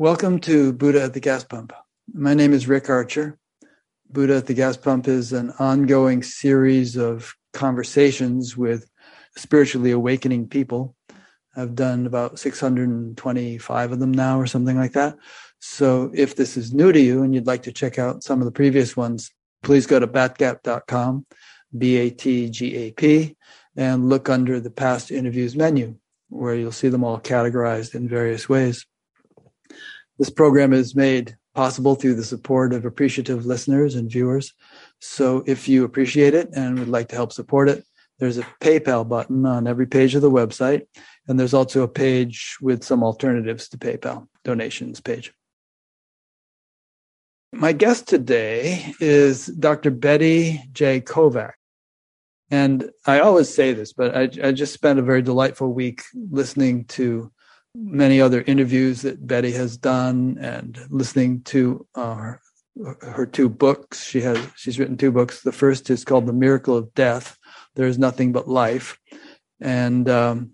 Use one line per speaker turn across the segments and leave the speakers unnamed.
Welcome to Buddha at the Gas Pump. My name is Rick Archer. Buddha at the Gas Pump is an ongoing series of conversations with spiritually awakening people. I've done about 625 of them now, or something like that. So if this is new to you and you'd like to check out some of the previous ones, please go to batgap.com, B A T G A P, and look under the past interviews menu, where you'll see them all categorized in various ways. This program is made possible through the support of appreciative listeners and viewers. So if you appreciate it and would like to help support it, there's a PayPal button on every page of the website. And there's also a page with some alternatives to PayPal, donations page. My guest today is Dr. Betty J. Kovacs. And I always say this, but I, I just spent a very delightful week listening to many other interviews that Betty has done and listening to uh, her, her two books. She has she's written two books. The first is called The Miracle of Death. There is nothing but life, and um,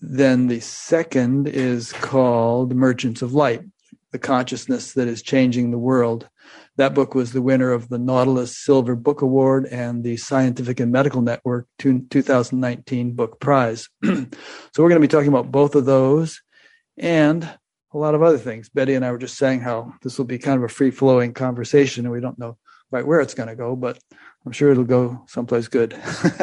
then the second is called Merchants of Light, the consciousness that is changing the world. That book was the winner of the Nautilus Silver Book Award and the Scientific and Medical Network 2019 Book Prize. so we're going to be talking about both of those and a lot of other things. Betty and I were just saying how this will be kind of a free flowing conversation and we don't know right where it's going to go, but I'm sure it'll go someplace good.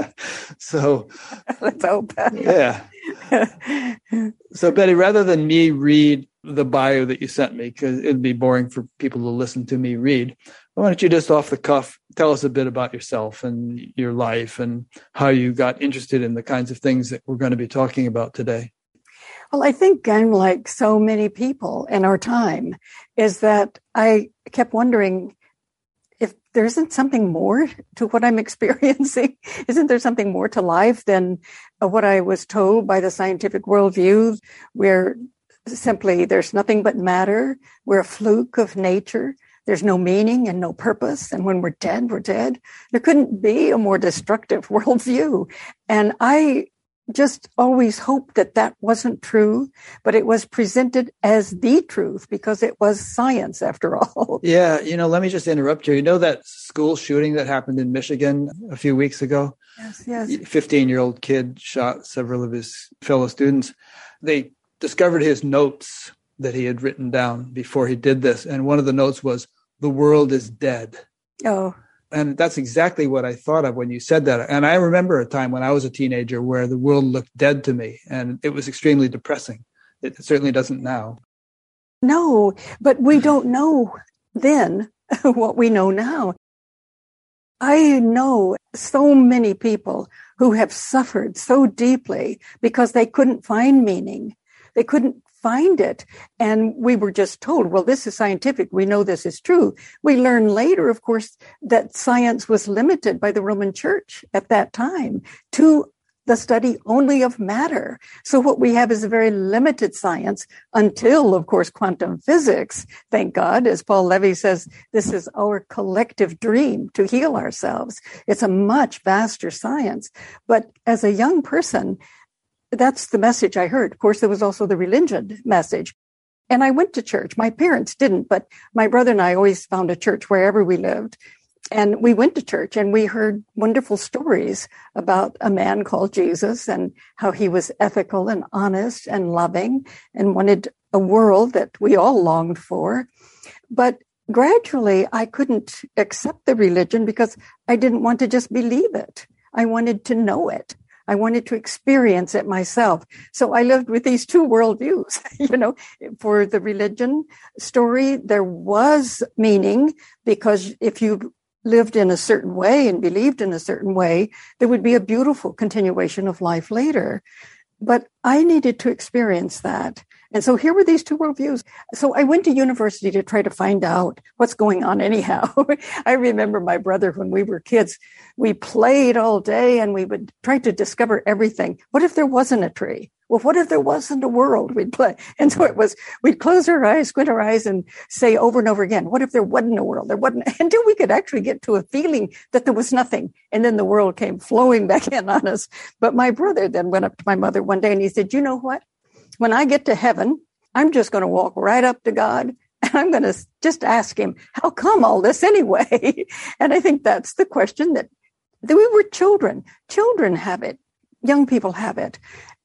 so
let's hope.
yeah. so Betty, rather than me read the bio that you sent me because it'd be boring for people to listen to me read. Why don't you just off the cuff tell us a bit about yourself and your life and how you got interested in the kinds of things that we're going to be talking about today?
Well, I think I'm like so many people in our time is that I kept wondering if there isn't something more to what I'm experiencing. isn't there something more to life than what I was told by the scientific worldview where simply there's nothing but matter. We're a fluke of nature. There's no meaning and no purpose. And when we're dead, we're dead. There couldn't be a more destructive worldview. And I just always hoped that that wasn't true, but it was presented as the truth because it was science after all.
Yeah. You know, let me just interrupt you. You know that school shooting that happened in Michigan a few weeks ago?
Yes, yes.
15 year old kid shot several of his fellow students. They discovered his notes that he had written down before he did this. And one of the notes was, The world is dead.
Oh.
And that's exactly what I thought of when you said that. And I remember a time when I was a teenager where the world looked dead to me and it was extremely depressing. It certainly doesn't now.
No, but we don't know then what we know now. I know so many people who have suffered so deeply because they couldn't find meaning they couldn't find it. And we were just told, well, this is scientific. We know this is true. We learn later, of course, that science was limited by the Roman church at that time to the study only of matter. So what we have is a very limited science until, of course, quantum physics. Thank God, as Paul Levy says, this is our collective dream to heal ourselves. It's a much vaster science. But as a young person, that's the message I heard. Of course, there was also the religion message. And I went to church. My parents didn't, but my brother and I always found a church wherever we lived. And we went to church and we heard wonderful stories about a man called Jesus and how he was ethical and honest and loving and wanted a world that we all longed for. But gradually I couldn't accept the religion because I didn't want to just believe it. I wanted to know it. I wanted to experience it myself. So I lived with these two worldviews. you know, for the religion story, there was meaning because if you lived in a certain way and believed in a certain way, there would be a beautiful continuation of life later. But I needed to experience that. And so here were these two worldviews. So I went to university to try to find out what's going on anyhow. I remember my brother when we were kids, we played all day and we would try to discover everything. What if there wasn't a tree? Well, what if there wasn't a world? We'd play. And so it was, we'd close our eyes, squint our eyes and say over and over again, what if there wasn't a world? There wasn't, until we could actually get to a feeling that there was nothing. And then the world came flowing back in on us. But my brother then went up to my mother one day and he said, you know what? When I get to heaven, I'm just going to walk right up to God and I'm going to just ask him, how come all this anyway? and I think that's the question that, that we were children. Children have it. Young people have it.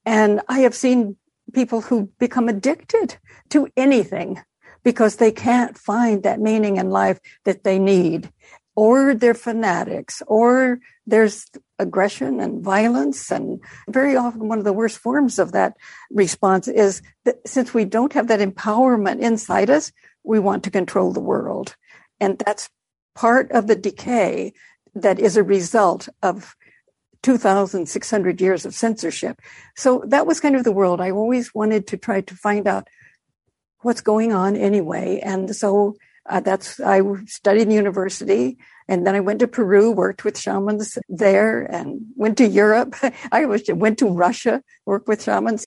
And I have seen people who become addicted to anything because they can't find that meaning in life that they need or they're fanatics or there's aggression and violence and very often one of the worst forms of that response is that since we don't have that empowerment inside us we want to control the world. And that's part of the decay that is a result of 2600 years of censorship. So that was kind of the world. I always wanted to try to find out what's going on anyway. And so uh, that's I studied in university, and then I went to Peru, worked with shamans there, and went to Europe. I was went to Russia, worked with shamans.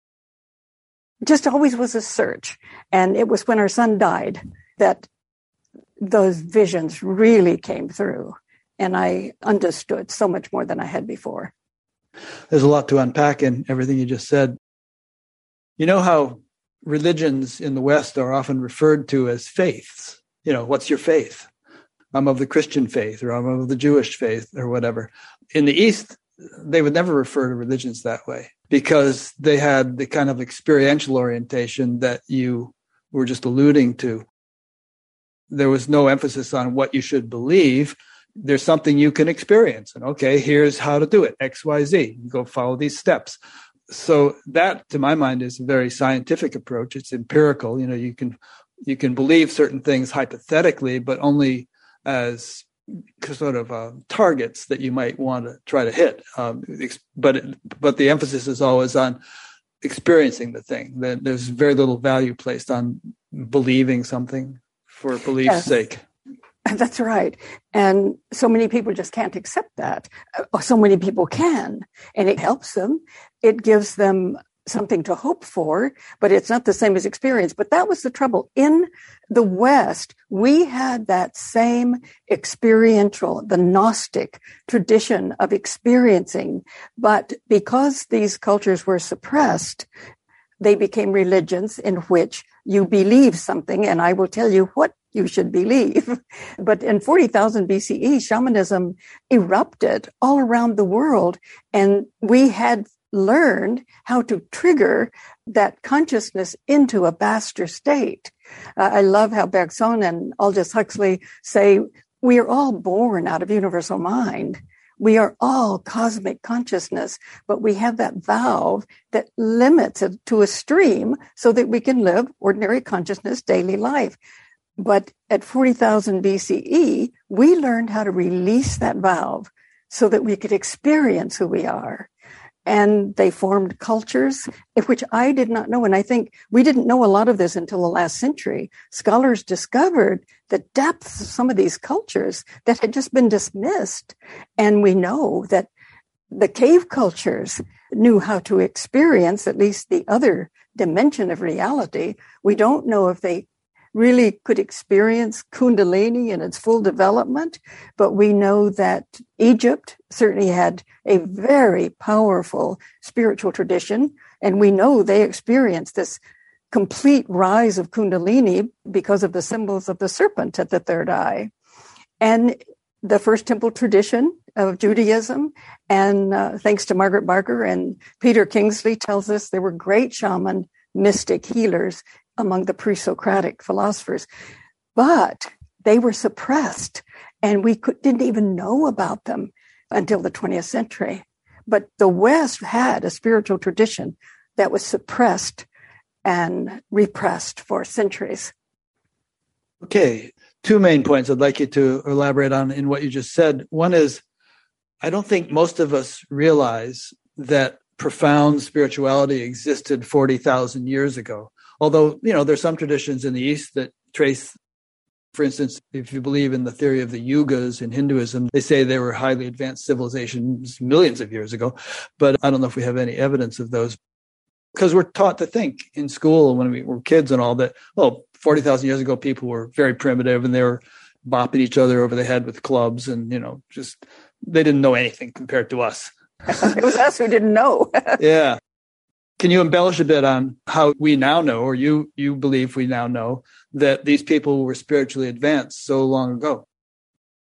Just always was a search, and it was when our son died that those visions really came through, and I understood so much more than I had before.
There's a lot to unpack in everything you just said. You know how religions in the West are often referred to as faiths you know, what's your faith? I'm of the Christian faith or I'm of the Jewish faith or whatever. In the East, they would never refer to religions that way because they had the kind of experiential orientation that you were just alluding to. There was no emphasis on what you should believe. There's something you can experience. And okay, here's how to do it X, Y, Z. You go follow these steps. So that, to my mind, is a very scientific approach. It's empirical. You know, you can you can believe certain things hypothetically, but only as sort of uh, targets that you might want to try to hit. Um, but it, but the emphasis is always on experiencing the thing. That there's very little value placed on believing something for belief's yes. sake.
That's right. And so many people just can't accept that. Uh, so many people can, and it helps them. It gives them something to hope for, but it's not the same as experience. But that was the trouble. In the West, we had that same experiential, the Gnostic tradition of experiencing. But because these cultures were suppressed, they became religions in which you believe something, and I will tell you what you should believe. But in 40,000 BCE, shamanism erupted all around the world, and we had learned how to trigger that consciousness into a vaster state. Uh, I love how Bergson and Aldous Huxley say we are all born out of universal mind. We are all cosmic consciousness, but we have that valve that limits it to a stream so that we can live ordinary consciousness daily life. But at 40,000 BCE, we learned how to release that valve so that we could experience who we are and they formed cultures, which I did not know. And I think we didn't know a lot of this until the last century. Scholars discovered the depths of some of these cultures that had just been dismissed. And we know that the cave cultures knew how to experience at least the other dimension of reality. We don't know if they really could experience Kundalini in its full development. But we know that Egypt certainly had a very powerful spiritual tradition. And we know they experienced this complete rise of Kundalini because of the symbols of the serpent at the third eye. And the first temple tradition of Judaism. And uh, thanks to Margaret Barker and Peter Kingsley tells us there were great shaman, mystic healers among the pre-Socratic philosophers, but they were suppressed and we could, didn't even know about them until the 20th century. But the West had a spiritual tradition that was suppressed and repressed for centuries.
Okay, two main points I'd like you to elaborate on in what you just said. One is, I don't think most of us realize that profound spirituality existed 40,000 years ago. Although, you know, there's some traditions in the East that trace, for instance, if you believe in the theory of the yugas in Hinduism, they say they were highly advanced civilizations millions of years ago. But I don't know if we have any evidence of those because we're taught to think in school when we were kids and all that, oh, 40,000 years ago, people were very primitive and they were bopping each other over the head with clubs and, you know, just they didn't know anything compared to us.
it was us who didn't know.
yeah. Can you embellish a bit on how we now know, or you you believe we now know, that these people were spiritually advanced so long ago?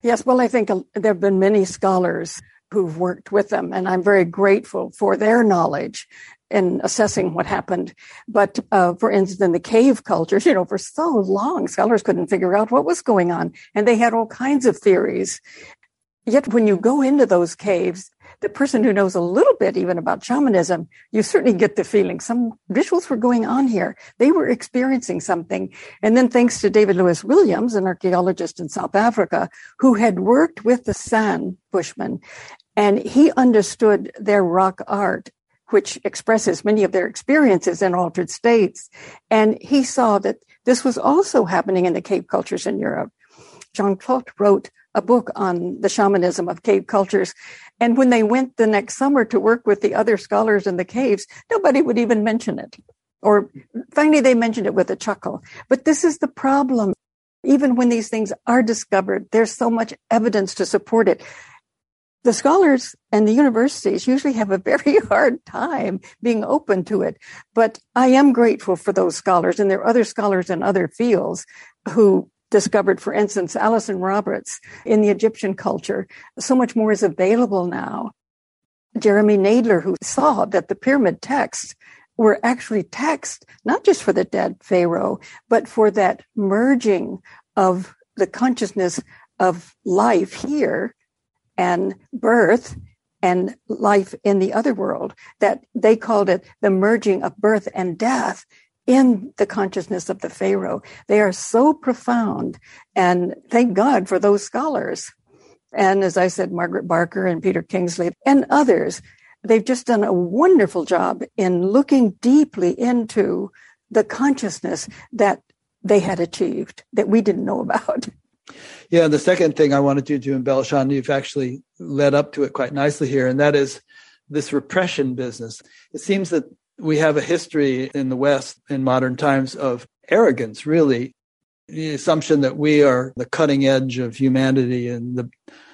Yes, well, I think there have been many scholars who've worked with them, and I'm very grateful for their knowledge in assessing what happened. But uh, for instance, in the cave cultures, you know, for so long, scholars couldn't figure out what was going on, and they had all kinds of theories. Yet, when you go into those caves, the person who knows a little bit even about shamanism, you certainly get the feeling some rituals were going on here. They were experiencing something. And then thanks to David Lewis Williams, an archaeologist in South Africa, who had worked with the San Bushmen, and he understood their rock art which expresses many of their experiences in altered states. And he saw that this was also happening in the cave cultures in Europe. Jean Clottes wrote a book on the shamanism of cave cultures. And when they went the next summer to work with the other scholars in the caves, nobody would even mention it. Or finally, they mentioned it with a chuckle. But this is the problem. Even when these things are discovered, there's so much evidence to support it. The scholars and the universities usually have a very hard time being open to it. But I am grateful for those scholars, and there are other scholars in other fields who discovered, for instance, Alison Roberts in the Egyptian culture. So much more is available now. Jeremy Naydler, who saw that the pyramid texts were actually texts not just for the dead pharaoh, but for that merging of the consciousness of life here and birth and life in the other world that they called it the merging of birth and death in the consciousness of the Pharaoh. They are so profound. And thank God for those scholars. And as I said, Margaret Barker and Peter Kingsley and others, they've just done a wonderful job in looking deeply into the consciousness that they had achieved that we didn't know about.
Yeah, the second thing I wanted you to embellish on, you've actually led up to it quite nicely here, and that is this repression business. It seems that we have a history in the West in modern times of arrogance, really. The assumption that we are the cutting edge of humanity and the,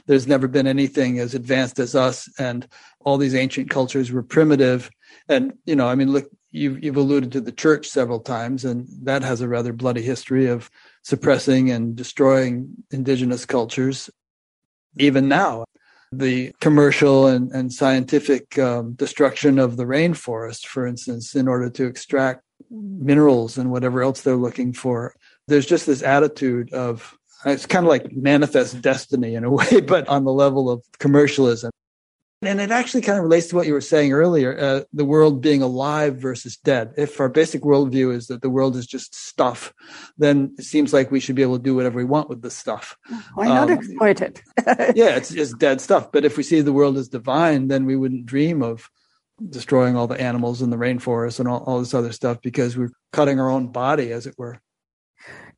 there's never been anything as advanced as us, and all these ancient cultures were primitive. And, you know, I mean, look, you've, you've alluded to the church several times, and that has a rather bloody history of suppressing and destroying indigenous cultures. Even now, the commercial and, and scientific um, destruction of the rainforest, for instance, in order to extract minerals and whatever else they're looking for. There's just this attitude of it's kind of like manifest destiny in a way, but on the level of commercialism. And it actually kind of relates to what you were saying earlier uh, the world being alive versus dead. If our basic worldview is that the world is just stuff, then it seems like we should be able to do whatever we want with the stuff.
Why not um, exploit it?
yeah, it's just dead stuff. But if we see the world as divine, then we wouldn't dream of destroying all the animals in the rainforest and all, all this other stuff because we're cutting our own body, as it were.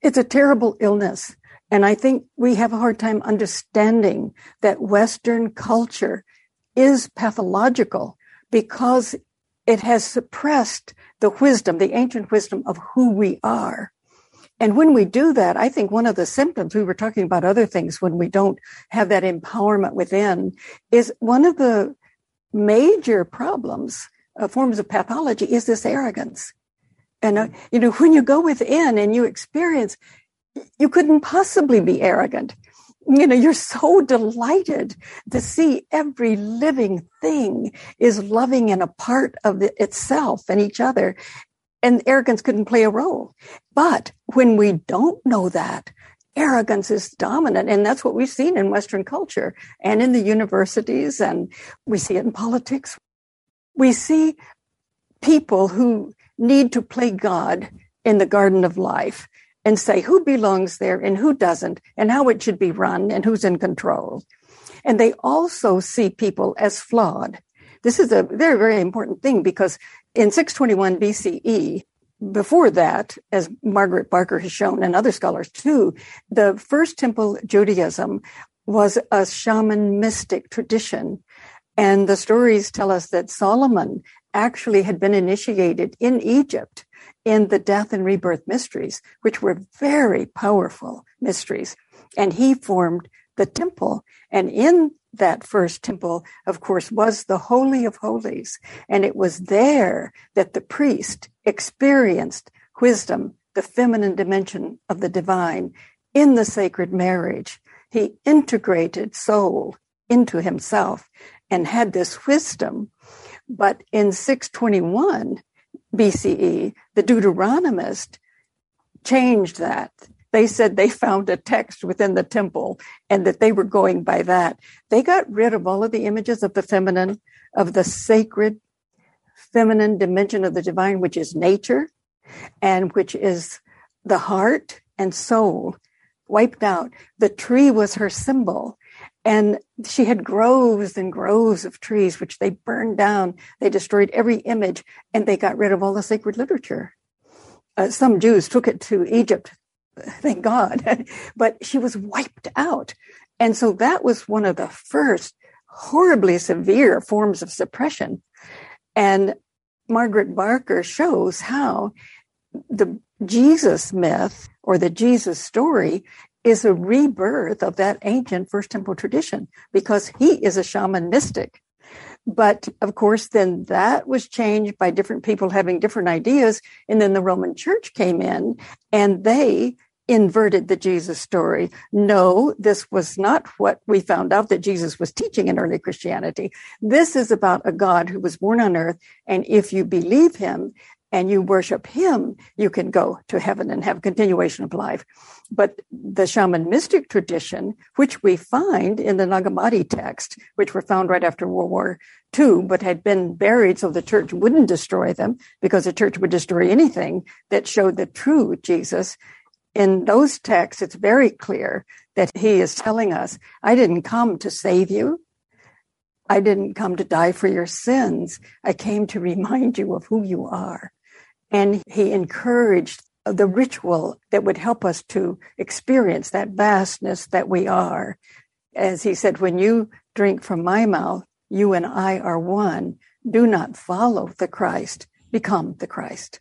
It's a terrible illness. And I think we have a hard time understanding that Western culture is pathological because it has suppressed the wisdom, the ancient wisdom of who we are. And when we do that, I think one of the symptoms, we were talking about other things when we don't have that empowerment within, is one of the major problems, uh, forms of pathology, is this arrogance. And, uh, you know, when you go within and you experience, you couldn't possibly be arrogant you know, you're so delighted to see every living thing is loving and a part of itself and each other. And arrogance couldn't play a role. But when we don't know that, arrogance is dominant. And that's what we've seen in Western culture and in the universities, and we see it in politics. We see people who need to play God in the garden of life and say who belongs there and who doesn't and how it should be run and who's in control. And they also see people as flawed. This is a very, very important thing because in 621 BCE, before that, as Margaret Barker has shown and other scholars too, the first temple Judaism was a shaman mystic tradition. And the stories tell us that Solomon actually had been initiated in Egypt in the death and rebirth mysteries, which were very powerful mysteries. And he formed the temple. And in that first temple, of course, was the Holy of Holies. And it was there that the priest experienced wisdom, the feminine dimension of the divine in the sacred marriage. He integrated soul into himself and had this wisdom. But in 621 BCE, the Deuteronomist changed that. They said they found a text within the temple and that they were going by that. They got rid of all of the images of the feminine, of the sacred feminine dimension of the divine, which is nature and which is the heart and soul, wiped out. The tree was her symbol. And she had groves and groves of trees, which they burned down. They destroyed every image and they got rid of all the sacred literature. Uh, some Jews took it to Egypt, thank God, but she was wiped out. And so that was one of the first horribly severe forms of suppression. And Margaret Barker shows how the Jesus myth or the Jesus story is a rebirth of that ancient First Temple tradition because he is a shaman mystic. But of course, then that was changed by different people having different ideas. And then the Roman church came in and they inverted the Jesus story. No, this was not what we found out that Jesus was teaching in early Christianity. This is about a God who was born on earth. And if you believe him, and you worship him, you can go to heaven and have continuation of life. But the shaman mystic tradition, which we find in the Nag Hammadi text, which were found right after World War II, but had been buried so the church wouldn't destroy them because the church would destroy anything that showed the true Jesus. In those texts, it's very clear that he is telling us, I didn't come to save you. I didn't come to die for your sins. I came to remind you of who you are. And he encouraged the ritual that would help us to experience that vastness that we are. As he said, when you drink from my mouth, you and I are one. Do not follow the Christ, become the Christ.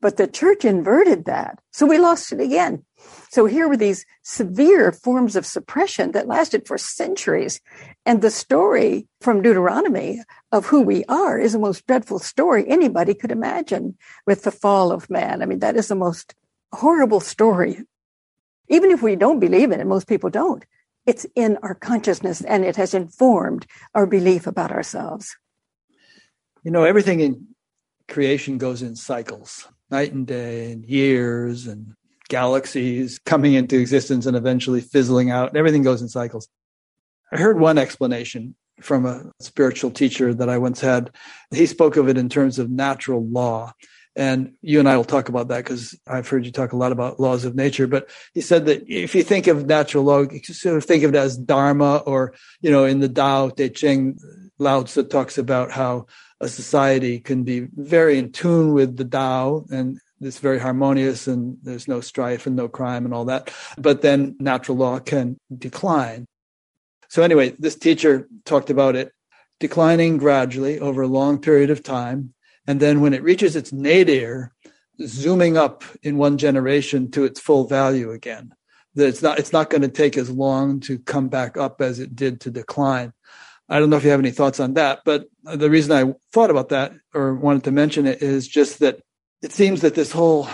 But the church inverted that. So we lost it again. So here were these severe forms of suppression that lasted for centuries. And the story from Deuteronomy of who we are is the most dreadful story anybody could imagine with the fall of man. I mean, that is the most horrible story. Even if we don't believe in it, most people don't. It's in our consciousness and it has informed our belief about ourselves.
You know, everything in creation goes in cycles night and day and years and galaxies coming into existence and eventually fizzling out. Everything goes in cycles. I heard one explanation from a spiritual teacher that I once had. He spoke of it in terms of natural law. And you and I will talk about that because I've heard you talk a lot about laws of nature. But he said that if you think of natural law, you sort of think of it as dharma, or you know, in the Tao Te Ching, Lao Tzu talks about how a society can be very in tune with the Tao and it's very harmonious and there's no strife and no crime and all that. But then natural law can decline. So, anyway, this teacher talked about it declining gradually over a long period of time. And then when it reaches its nadir, zooming up in one generation to its full value again. That it's not, it's not going to take as long to come back up as it did to decline. I don't know if you have any thoughts on that, but the reason I thought about that or wanted to mention it is just that it seems that this whole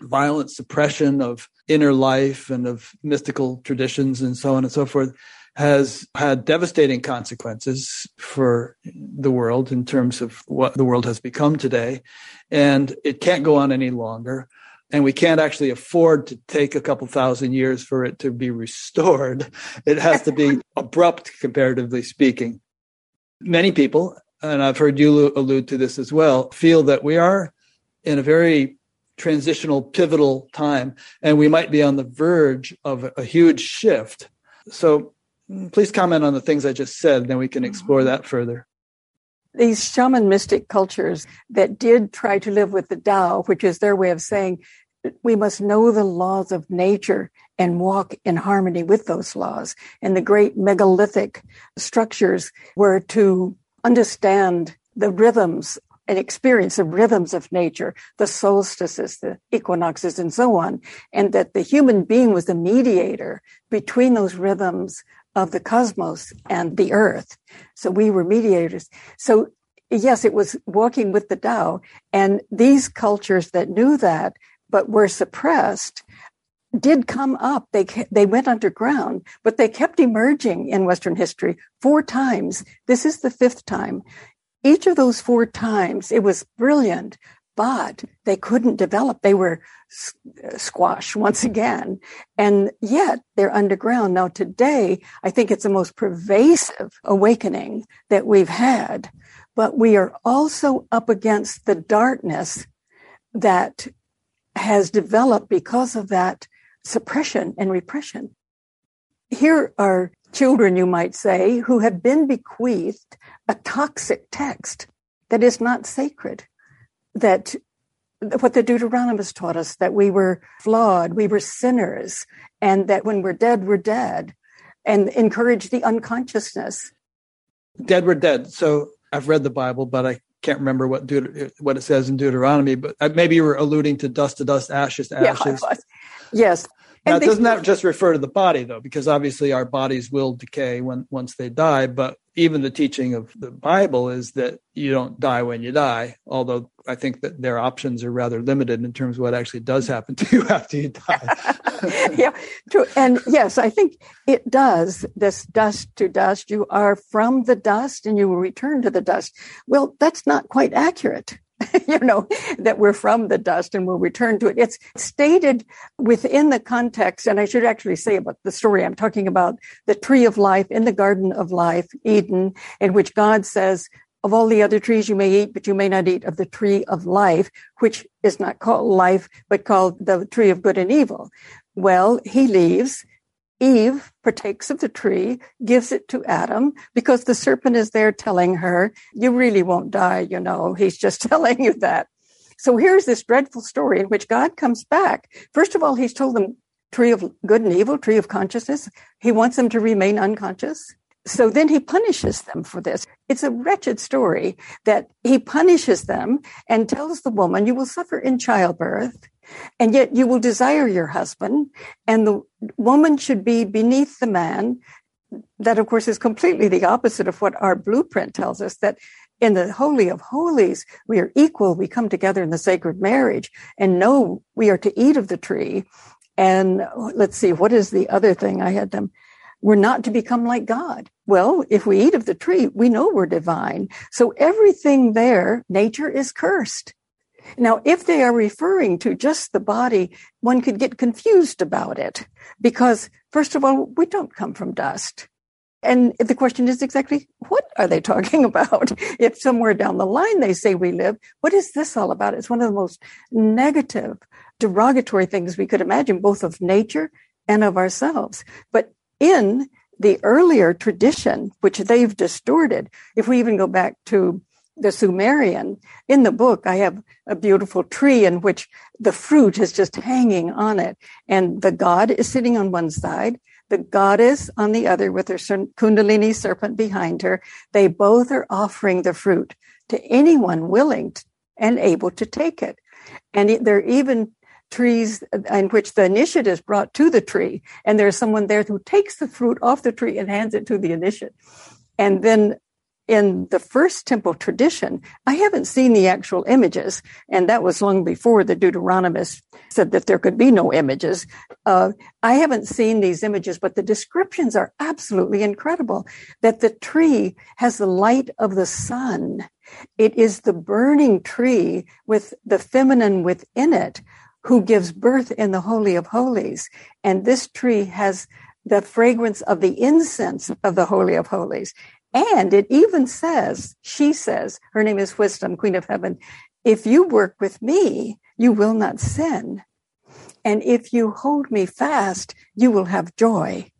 violent suppression of inner life and of mystical traditions and so on and so forth has had devastating consequences for the world in terms of what the world has become today. And it can't go on any longer and we can't actually afford to take a couple thousand years for it to be restored. It has to be abrupt, comparatively speaking. Many people, and I've heard you allude to this as well, feel that we are in a very transitional, pivotal time, and we might be on the verge of a huge shift. So please comment on the things I just said, then we can explore that further
these shaman mystic cultures that did try to live with the Tao, which is their way of saying we must know the laws of nature and walk in harmony with those laws. And the great megalithic structures were to understand the rhythms and experience the rhythms of nature, the solstices, the equinoxes, and so on, and that the human being was the mediator between those rhythms of the cosmos and the earth. So we were mediators. So yes, it was walking with the Tao. And these cultures that knew that, but were suppressed, did come up. They, they went underground, but they kept emerging in Western history four times. This is the fifth time. Each of those four times, it was brilliant, but they couldn't develop. They were squash once again. And yet they're underground. Now today, I think it's the most pervasive awakening that we've had, but we are also up against the darkness that has developed because of that suppression and repression. Here are children, you might say, who have been bequeathed a toxic text that is not sacred, that what the Deuteronomists taught us, that we were flawed, we were sinners, and that when we're dead, we're dead, and encourage the unconsciousness.
Dead, we're dead. So I've read the Bible, but I can't remember what Deut- what it says in Deuteronomy. But uh, maybe you were alluding to dust to dust, ashes to ashes.
Yeah, yes,
now, they, doesn't that just refer to the body, though? Because obviously our bodies will decay when once they die. But even the teaching of the Bible is that you don't die when you die. Although I think that their options are rather limited in terms of what actually does happen to you after you die.
yeah, true. And yes, I think it does. This dust to dust, you are from the dust, and you will return to the dust. Well, that's not quite accurate. you know, that we're from the dust and we'll return to it. It's stated within the context, and I should actually say about the story I'm talking about the tree of life in the garden of life, Eden, in which God says, of all the other trees you may eat, but you may not eat of the tree of life, which is not called life, but called the tree of good and evil. Well, he leaves Eve partakes of the tree, gives it to Adam because the serpent is there telling her, you really won't die, you know, he's just telling you that. So here's this dreadful story in which God comes back. First of all, he's told them tree of good and evil, tree of consciousness. He wants them to remain unconscious. So then he punishes them for this. It's a wretched story that he punishes them and tells the woman, you will suffer in childbirth and yet you will desire your husband and the woman should be beneath the man. That of course is completely the opposite of what our blueprint tells us that in the holy of holies we are equal we come together in the sacred marriage and know we are to eat of the tree. And let's see what is the other thing i had them? We're not to become like god. Well if we eat of the tree we know we're divine. So everything there nature is cursed now, if they are referring to just the body, one could get confused about it because, first of all, we don't come from dust. And the question is exactly what are they talking about? if somewhere down the line they say we live, what is this all about? It's one of the most negative, derogatory things we could imagine, both of nature and of ourselves. But in the earlier tradition, which they've distorted, if we even go back to the Sumerian. In the book, I have a beautiful tree in which the fruit is just hanging on it. And the god is sitting on one side, the goddess on the other with her Kundalini serpent behind her. They both are offering the fruit to anyone willing and able to take it. And there are even trees in which the initiate is brought to the tree, and there's someone there who takes the fruit off the tree and hands it to the initiate. And then in the first temple tradition, I haven't seen the actual images, and that was long before the Deuteronomists said that there could be no images. Uh, I haven't seen these images, but the descriptions are absolutely incredible. That the tree has the light of the sun. It is the burning tree with the feminine within it who gives birth in the Holy of Holies. And this tree has the fragrance of the incense of the Holy of Holies. And it even says, she says, her name is Wisdom, Queen of Heaven, if you work with me, you will not sin. And if you hold me fast, you will have joy.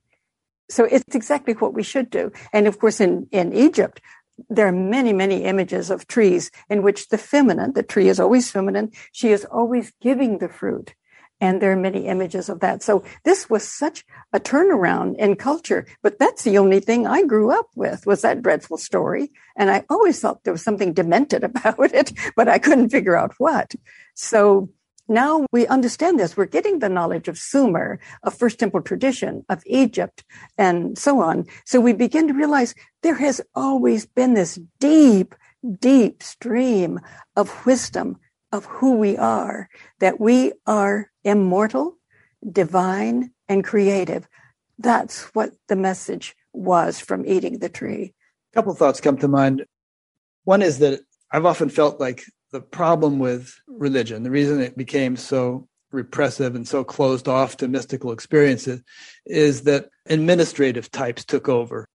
So it's exactly what we should do. And of course, in, in Egypt, there are many, many images of trees in which the feminine, the tree is always feminine. She is always giving the fruit. And there are many images of that. So this was such a turnaround in culture, but that's the only thing I grew up with was that dreadful story. And I always thought there was something demented about it, but I couldn't figure out what. So now we understand this. We're getting the knowledge of Sumer, of First Temple tradition, of Egypt, and so on. So we begin to realize there has always been this deep, deep stream of wisdom of who we are, that we are immortal, divine, and creative. That's what the message was from eating the tree.
A couple thoughts come to mind. One is that I've often felt like the problem with religion, the reason it became so repressive and so closed off to mystical experiences, is that administrative types took over.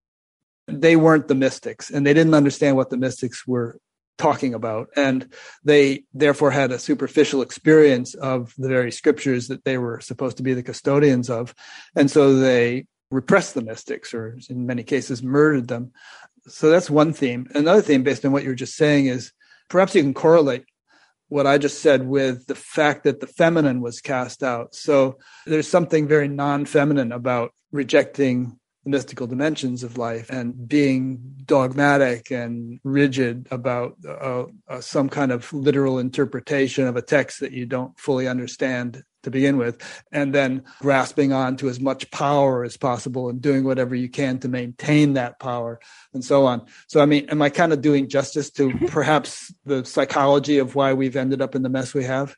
They weren't the mystics, and they didn't understand what the mystics were talking about. And they therefore had a superficial experience of the very scriptures that they were supposed to be the custodians of. And so they repressed the mystics, or in many cases, murdered them. So that's one theme. Another theme, based on what you were just saying, is perhaps you can correlate what I just said with the fact that the feminine was cast out. So there's something very non feminine about rejecting the mystical dimensions of life and being dogmatic and rigid about uh, uh, some kind of literal interpretation of a text that you don't fully understand to begin with, and then grasping on to as much power as possible and doing whatever you can to maintain that power and so on. So, I mean, am I kind of doing justice to perhaps the psychology of why we've ended up in the mess we have?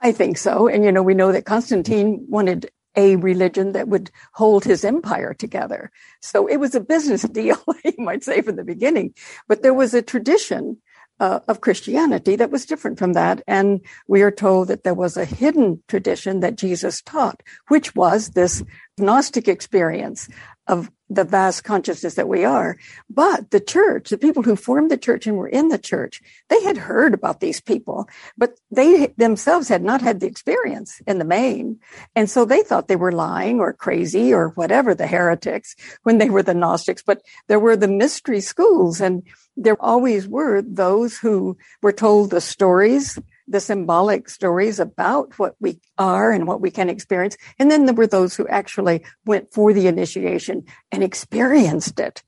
I think so. And, you know, we know that Constantine wanted a religion that would hold his empire together. So it was a business deal, you might say from the beginning, but there was a tradition uh, of Christianity that was different from that. And we are told that there was a hidden tradition that Jesus taught, which was this Gnostic experience of the vast consciousness that we are. But the church, the people who formed the church and were in the church, they had heard about these people, but they themselves had not had the experience in the main. And so they thought they were lying or crazy or whatever, the heretics, when they were the Gnostics. But there were the mystery schools and there always were those who were told the stories the symbolic stories about what we are and what we can experience. And then there were those who actually went for the initiation and experienced it.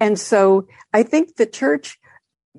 And so I think the church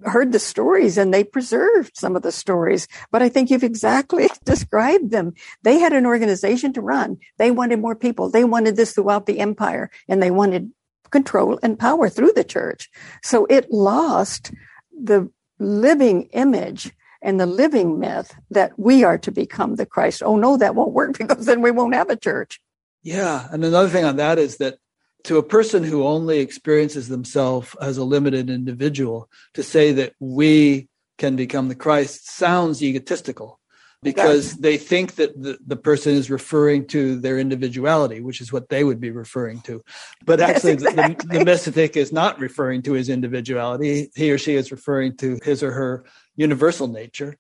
heard the stories and they preserved some of the stories, but I think you've exactly described them. They had an organization to run. They wanted more people. They wanted this throughout the empire and they wanted control and power through the church. So it lost the living image and the living myth that we are to become the Christ. Oh no, that won't work because then we won't have a church.
Yeah. And another thing on that is that to a person who only experiences themselves as a limited individual, to say that we can become the Christ sounds egotistical because they think that the, the person is referring to their individuality, which is what they would be referring to. But actually, yes, exactly. the, the, mystic is not referring to his individuality. He or she is referring to his or her universal nature,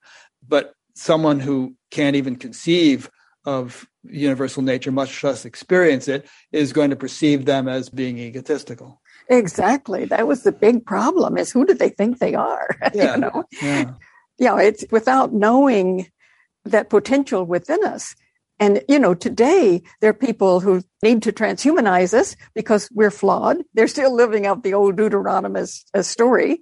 but someone who can't even conceive of universal nature, much less experience it, is going to perceive them as being egotistical.
Exactly. That was the big problem is who do they think they are?
Yeah.
you know?
Yeah.
Yeah, it's without knowing that potential within us. And, you know, today there are people who need to transhumanize us because we're flawed. They're still living out the old Deuteronomist uh, story.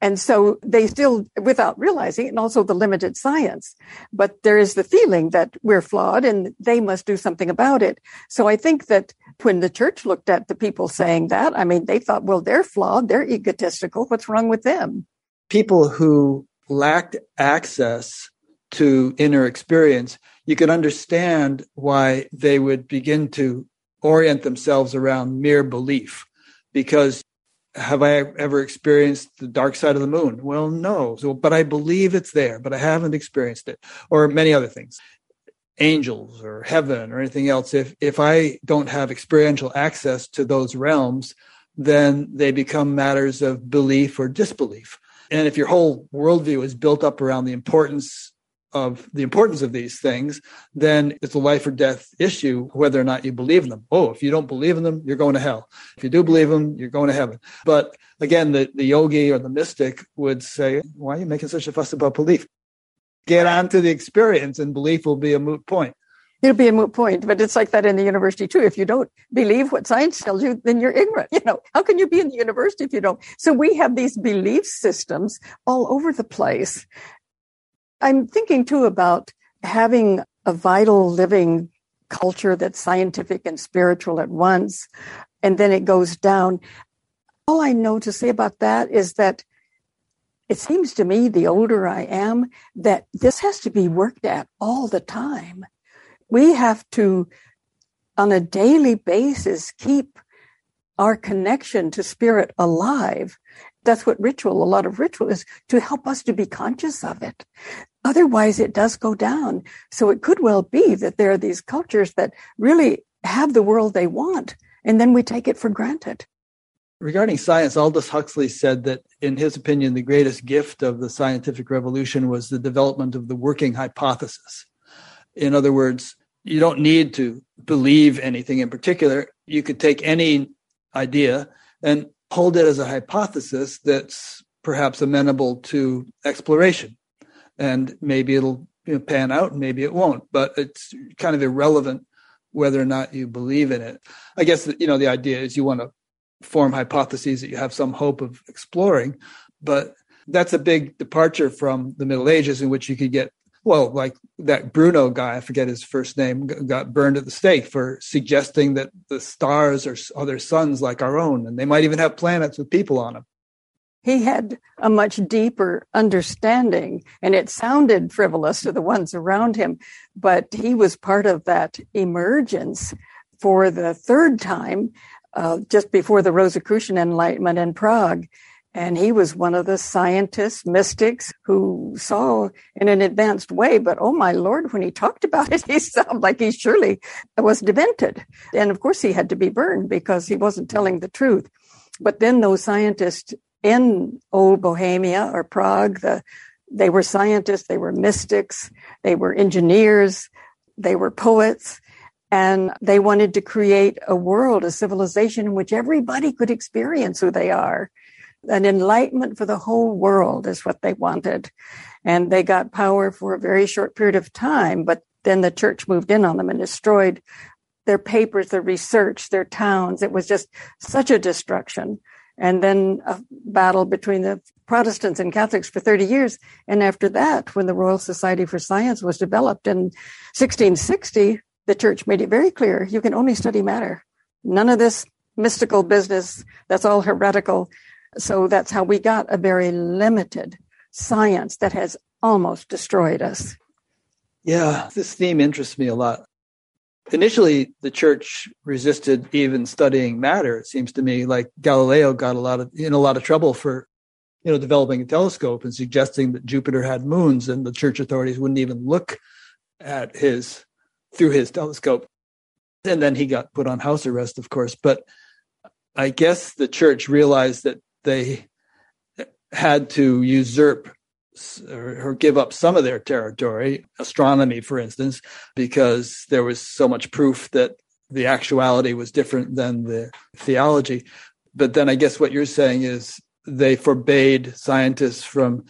And so they still, without realizing and also the limited science, but there is the feeling that we're flawed and they must do something about it. So I think that when the church looked at the people saying that, I mean, they thought, well, they're flawed. They're egotistical. What's wrong with them?
People who lacked access to inner experience, you can understand why they would begin to orient themselves around mere belief because have I ever experienced the dark side of the moon? Well, no. So, but I believe it's there, but I haven't experienced it, or many other things, angels or heaven or anything else. If if I don't have experiential access to those realms, then they become matters of belief or disbelief. And if your whole worldview is built up around the importance of the importance of these things, then it's a life or death issue whether or not you believe in them. Oh, if you don't believe in them, you're going to hell. If you do believe them, you're going to heaven. But again, the, the yogi or the mystic would say, why are you making such a fuss about belief? Get on to the experience and belief will be a moot point.
it'll be a moot point. But it's like that in the university too. If you don't believe what science tells you, then you're ignorant. You know, how can you be in the university if you don't? So we have these belief systems all over the place. I'm thinking too about having a vital living culture that's scientific and spiritual at once, and then it goes down. All I know to say about that is that it seems to me, the older I am, that this has to be worked at all the time. We have to, on a daily basis, keep our connection to spirit alive. That's what ritual, a lot of ritual is to help us to be conscious of it. Otherwise, it does go down. So it could well be that there are these cultures that really have the world they want, and then we take it for granted.
Regarding science, Aldous Huxley said that, in his opinion, the greatest gift of the scientific revolution was the development of the working hypothesis. In other words, you don't need to believe anything in particular. You could take any idea and hold it as a hypothesis that's perhaps amenable to exploration. And maybe it'll you know, pan out, and maybe it won't, but it's kind of irrelevant whether or not you believe in it. I guess you know the idea is you want to form hypotheses that you have some hope of exploring, but that's a big departure from the Middle Ages in which you could get well, like that Bruno guy, I forget his first name, got burned at the stake for suggesting that the stars are other suns like our own, and they might even have planets with people on them.
He had a much deeper understanding, and it sounded frivolous to the ones around him, but he was part of that emergence for the third time, uh, just before the Rosicrucian Enlightenment in Prague. And he was one of the scientists, mystics who saw in an advanced way. But oh my Lord, when he talked about it, he sounded like he surely was demented. And of course, he had to be burned because he wasn't telling the truth. But then those scientists in old Bohemia or Prague, the, they were scientists, they were mystics, they were engineers, they were poets. And they wanted to create a world, a civilization in which everybody could experience who they are an enlightenment for the whole world is what they wanted. And they got power for a very short period of time, but then the church moved in on them and destroyed their papers, their research, their towns. It was just such a destruction. And then a battle between the Protestants and Catholics for 30 years. And after that, when the Royal Society for Science was developed in 1660, the church made it very clear you can only study matter. None of this mystical business, that's all heretical. So that's how we got a very limited science that has almost destroyed us.
Yeah, this theme interests me a lot. Initially, the church resisted even studying matter. It seems to me like Galileo got a lot of in a lot of trouble for, you know, developing a telescope and suggesting that Jupiter had moons, and the church authorities wouldn't even look at his through his telescope. And then he got put on house arrest, of course. But I guess the church realized that they had to usurp or give up some of their territory, astronomy, for instance, because there was so much proof that the actuality was different than the theology. But then I guess what you're saying is they forbade scientists from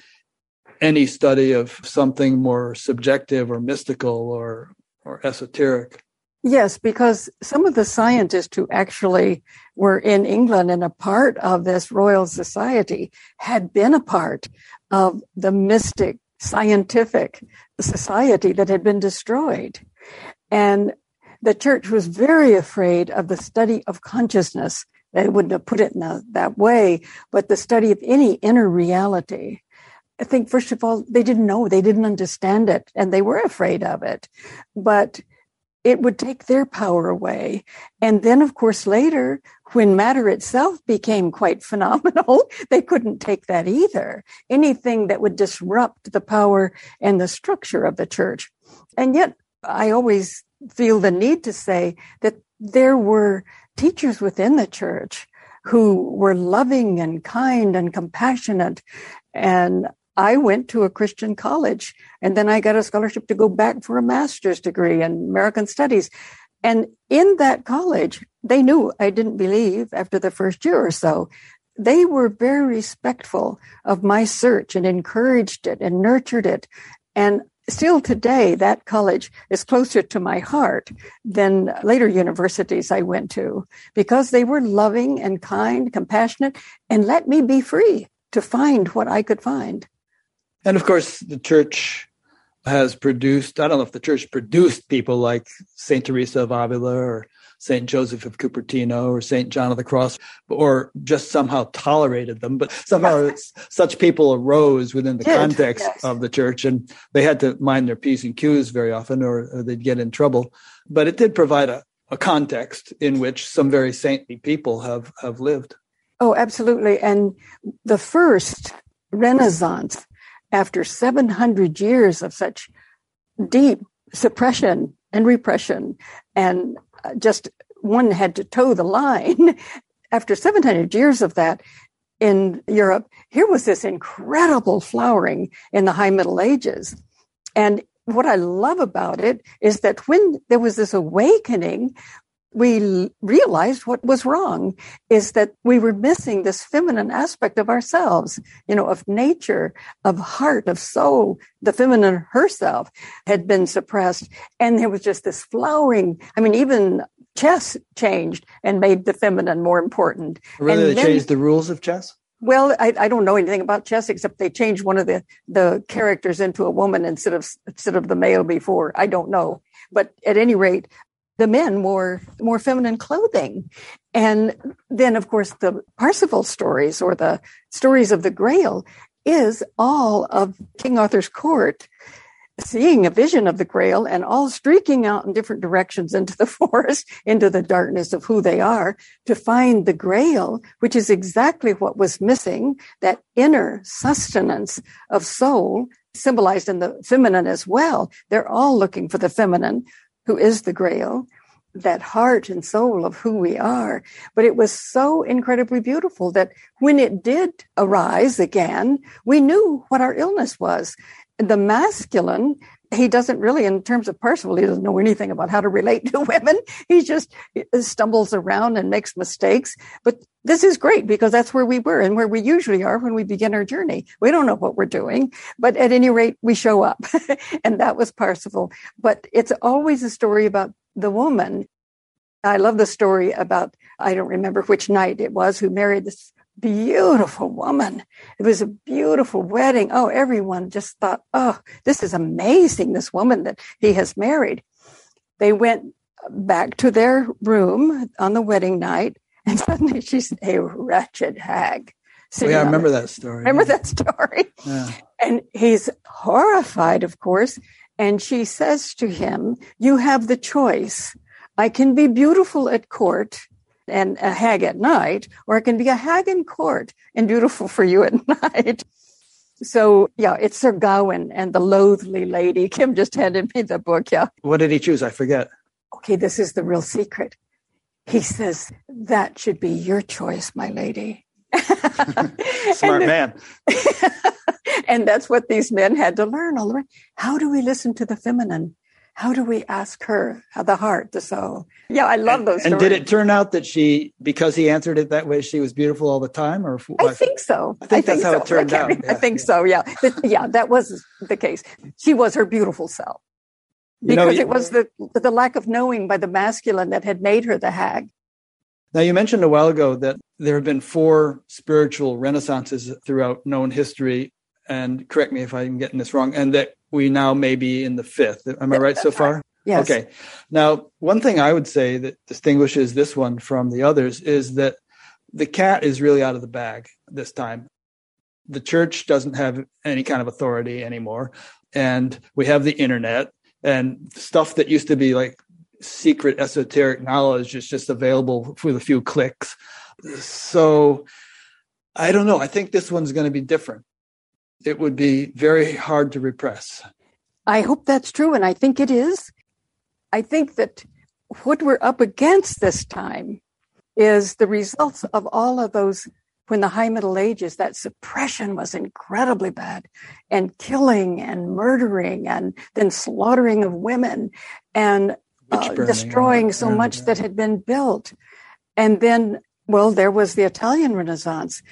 any study of something more subjective or mystical or or esoteric.
Yes, because some of the scientists who actually were in England and a part of this Royal Society had been a part of the mystic scientific society that had been destroyed. And the church was very afraid of the study of consciousness. They wouldn't have put it in a, that way, but the study of any inner reality. I think, first of all, they didn't know, they didn't understand it, and they were afraid of it. But it would take their power away. And then, of course, later, when matter itself became quite phenomenal, they couldn't take that either. Anything that would disrupt the power and the structure of the church. And yet, I always feel the need to say that there were teachers within the church who were loving and kind and compassionate and I went to a Christian college and then I got a scholarship to go back for a master's degree in American studies. And in that college, they knew I didn't believe after the first year or so. They were very respectful of my search and encouraged it and nurtured it. And still today, that college is closer to my heart than later universities I went to because they were loving and kind, compassionate, and let me be free to find what I could find.
And of course, the church has produced, I don't know if the church produced people like St. Teresa of Avila or St. Joseph of Cupertino or St. John of the Cross, or just somehow tolerated them. But somehow such people arose within the Did, context yes. of the church and they had to mind their P's and Q's very often or, or they'd get in trouble. But it did provide a, a context in which some very saintly people have, have lived.
Oh, absolutely. And the first Renaissance, after 700 years of such deep suppression and repression and uh, just one had to toe the line. After 700 years of that in Europe, here was this incredible flowering in the High Middle Ages. And what I love about it is that when there was this awakening, we realized what was wrong is that we were missing this feminine aspect of ourselves, you know, of nature, of heart, of soul. The feminine herself had been suppressed. And there was just this flowering. I mean, even chess changed and made the feminine more important.
Really,
and
they changed the rules of chess?
Well, I, I, don't know anything about chess except they changed one of the, the characters into a woman instead of instead of the male before. I don't know. But at any rate, the men wore more feminine clothing. And then, of course, the Parsifal stories or the stories of the Grail is all of King Arthur's court seeing a vision of the Grail and all streaking out in different directions into the forest, into the darkness of who they are to find the Grail, which is exactly what was missing, that inner sustenance of soul symbolized in the feminine as well. They're all looking for the feminine who is the grail, that heart and soul of who we are. But it was so incredibly beautiful that when it did arise again, we knew what our illness was. The masculine, he doesn't really, in terms of Parsifal, he doesn't know anything about how to relate to women. He just stumbles around and makes mistakes. But this is great because that's where we were and where we usually are when we begin our journey. We don't know what we're doing, but at any rate, we show up. and that was Parsifal. But it's always a story about the woman. I love the story about, I don't remember which knight it was who married this beautiful woman. It was a beautiful wedding. Oh, everyone just thought, oh, this is amazing, this woman that he has married. They went back to their room on the wedding night and suddenly she's a wretched hag.
Oh, yeah, I remember that story.
Remember that story? Yeah. And he's horrified, of course. And she says to him, You have the choice. I can be beautiful at court and a hag at night, or it can be a hag in court and beautiful for you at night. So, yeah, it's Sir Gawain and the loathly lady. Kim just handed me the book. Yeah.
What did he choose? I forget.
Okay, this is the real secret. He says, That should be your choice, my lady.
Smart man.
and that's what these men had to learn all the way. How do we listen to the feminine? How do we ask her, the heart, the soul? Yeah, I love those.
And, and did it turn out that she, because he answered it that way, she was beautiful all the time? Or
I think so.
I think I that's think how
so.
it turned out.
Yeah. I think so. Yeah, yeah, that was the case. She was her beautiful self because you know, it was the the lack of knowing by the masculine that had made her the hag.
Now, you mentioned a while ago that there have been four spiritual renaissances throughout known history, and correct me if I'm getting this wrong, and that we now may be in the fifth. Am I right so far?
Yes.
Okay. Now, one thing I would say that distinguishes this one from the others is that the cat is really out of the bag this time. The church doesn't have any kind of authority anymore. And we have the internet and stuff that used to be like secret esoteric knowledge is just available with a few clicks. So I don't know. I think this one's going to be different. It would be very hard to repress.
I hope that's true, and I think it is. I think that what we're up against this time is the results of all of those when the high middle ages that suppression was incredibly bad and killing and murdering and then slaughtering of women and uh, destroying so much that had been built. And then, well, there was the Italian Renaissance.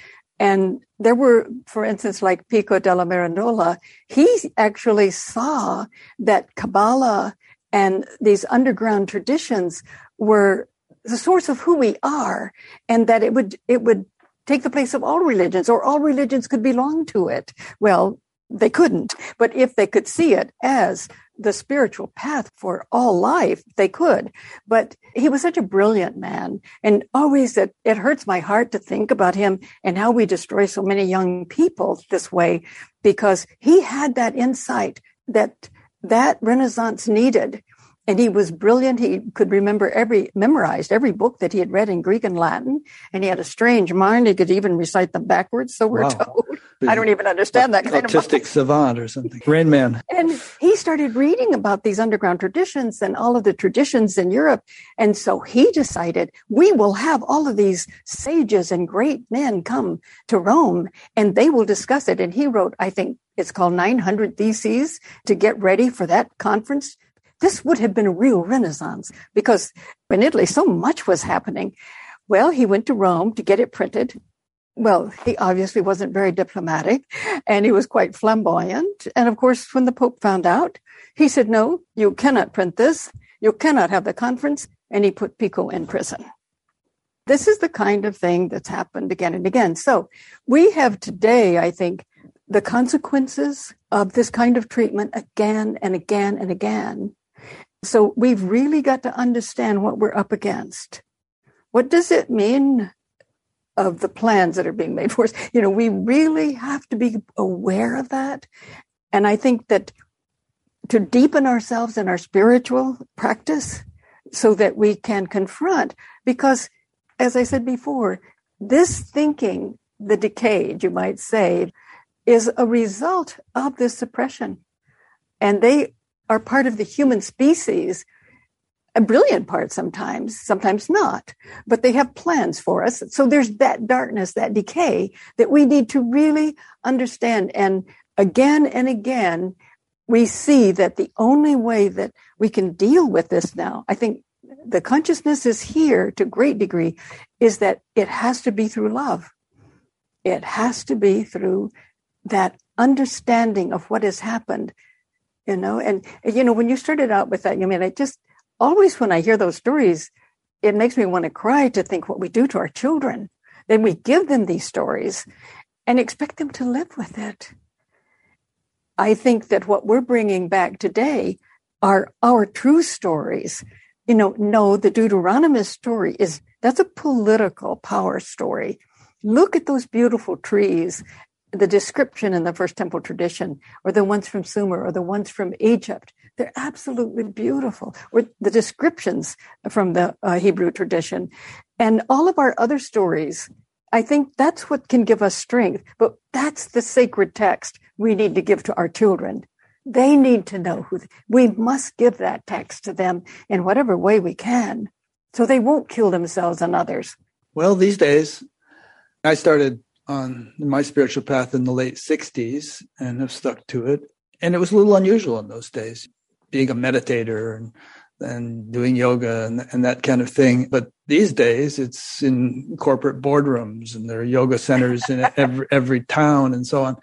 And there were, for instance, like Pico della Mirandola, he actually saw that Kabbalah and these underground traditions were the source of who we are and that it would, it would take the place of all religions or all religions could belong to it. Well, they couldn't, but if they could see it as the spiritual path for all life, they could. But he was such a brilliant man and always it, it hurts my heart to think about him and how we destroy so many young people this way because he had that insight that that Renaissance needed and he was brilliant. He could remember every, memorized every book that he had read in Greek and Latin. And he had a strange mind. He could even recite them backwards. So we're wow. told. I don't even understand that
kind autistic of savant or something. Rain Man.
And he started reading about these underground traditions and all of the traditions in Europe. And so he decided we will have all of these sages and great men come to Rome and they will discuss it. And he wrote, I think it's called 900 Theses to get ready for that conference this would have been a real renaissance because in Italy, so much was happening. Well, he went to Rome to get it printed. Well, he obviously wasn't very diplomatic and he was quite flamboyant. And of course, when the Pope found out, he said, no, you cannot print this. You cannot have the conference. And he put Pico in prison. This is the kind of thing that's happened again and again. So we have today, I think, the consequences of this kind of treatment again and again and again. So we've really got to understand what we're up against. What does it mean of the plans that are being made for us? You know, we really have to be aware of that. And I think that to deepen ourselves in our spiritual practice so that we can confront, because as I said before, this thinking, the decay, you might say, is a result of this suppression. And they are part of the human species, a brilliant part sometimes, sometimes not, but they have plans for us. So there's that darkness, that decay that we need to really understand. And again and again, we see that the only way that we can deal with this now, I think the consciousness is here to great degree, is that it has to be through love. It has to be through that understanding of what has happened you know? And you know when you started out with that i mean i just always when i hear those stories it makes me want to cry to think what we do to our children. Then we give them these stories and expect them to live with it. I think that what we're bringing back today are our true stories. You know no the deuteronomist story is that's a political power story. Look at those beautiful trees the description in the first temple tradition, or the ones from Sumer, or the ones from Egypt. They're absolutely beautiful. Or the descriptions from the uh, Hebrew tradition. And all of our other stories, I think that's what can give us strength. But that's the sacred text we need to give to our children. They need to know who, we must give that text to them in whatever way we can so they won't kill themselves and others.
Well, these days, I started on my spiritual path in the late 60s and have stuck to it. And it was a little unusual in those days, being a meditator and, and doing yoga and, and that kind of thing. But these days, it's in corporate boardrooms and there are yoga centers in every, every town and so on.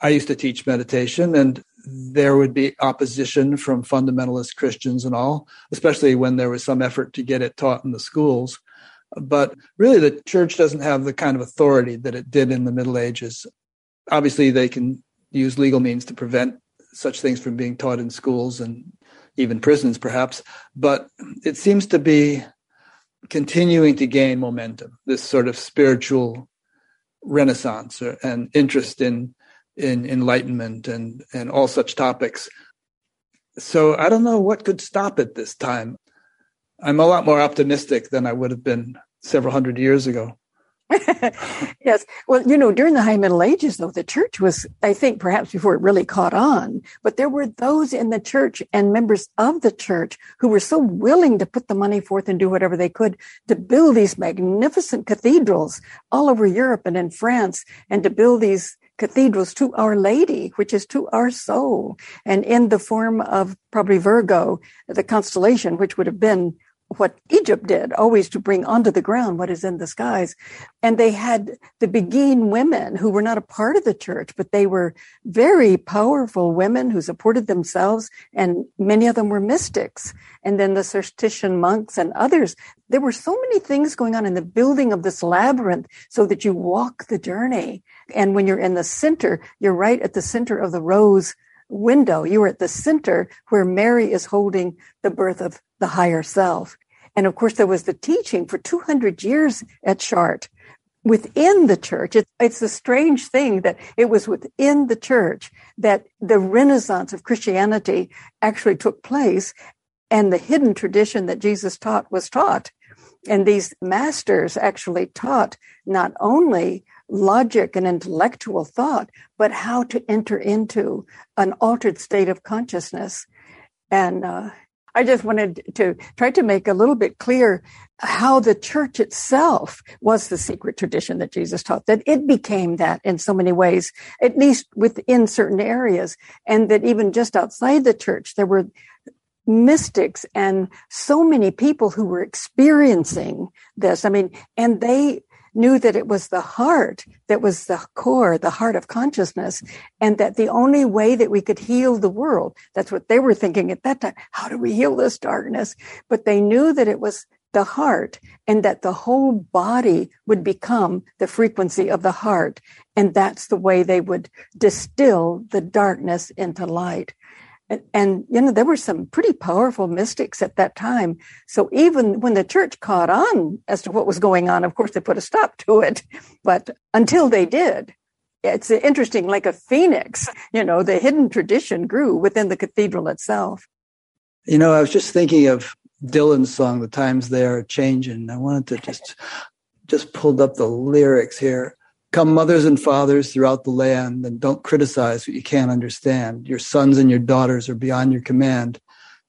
I used to teach meditation and there would be opposition from fundamentalist Christians and all, especially when there was some effort to get it taught in the schools. But really, the church doesn't have the kind of authority that it did in the Middle Ages. Obviously, they can use legal means to prevent such things from being taught in schools and even prisons, perhaps. But it seems to be continuing to gain momentum, this sort of spiritual renaissance and interest in in enlightenment and and all such topics. So I don't know what could stop it this time. I'm a lot more optimistic than I would have been several hundred years ago.
yes. Well, you know, during the High Middle Ages, though, the church was, I think, perhaps before it really caught on, but there were those in the church and members of the church who were so willing to put the money forth and do whatever they could to build these magnificent cathedrals all over Europe and in France and to build these cathedrals to Our Lady, which is to our soul, and in the form of probably Virgo, the constellation, which would have been what Egypt did, always to bring onto the ground what is in the skies. And they had the Beguine women who were not a part of the church, but they were very powerful women who supported themselves, and many of them were mystics. And then the Cistercian monks and others. There were so many things going on in the building of this labyrinth so that you walk the journey. And when you're in the center, you're right at the center of the rose window. You are at the center where Mary is holding the birth of the higher self. And of course, there was the teaching for 200 years at Chartres within the church. It, it's a strange thing that it was within the church that the renaissance of Christianity actually took place and the hidden tradition that Jesus taught was taught. And these masters actually taught not only logic and intellectual thought, but how to enter into an altered state of consciousness. And uh, I just wanted to try to make a little bit clear how the church itself was the secret tradition that Jesus taught, that it became that in so many ways, at least within certain areas, and that even just outside the church, there were mystics and so many people who were experiencing this. I mean, and they knew that it was the heart that was the core, the heart of consciousness, and that the only way that we could heal the world, that's what they were thinking at that time. How do we heal this darkness? But they knew that it was the heart and that the whole body would become the frequency of the heart. And that's the way they would distill the darkness into light. And, and, you know, there were some pretty powerful mystics at that time. So even when the church caught on as to what was going on, of course, they put a stop to it. But until they did, it's interesting, like a phoenix, you know, the hidden tradition grew within the cathedral itself.
You know, I was just thinking of Dylan's song, The Times They Are Changing. I wanted to just, just pulled up the lyrics here. Come, mothers and fathers throughout the land, and don't criticize what you can't understand. Your sons and your daughters are beyond your command.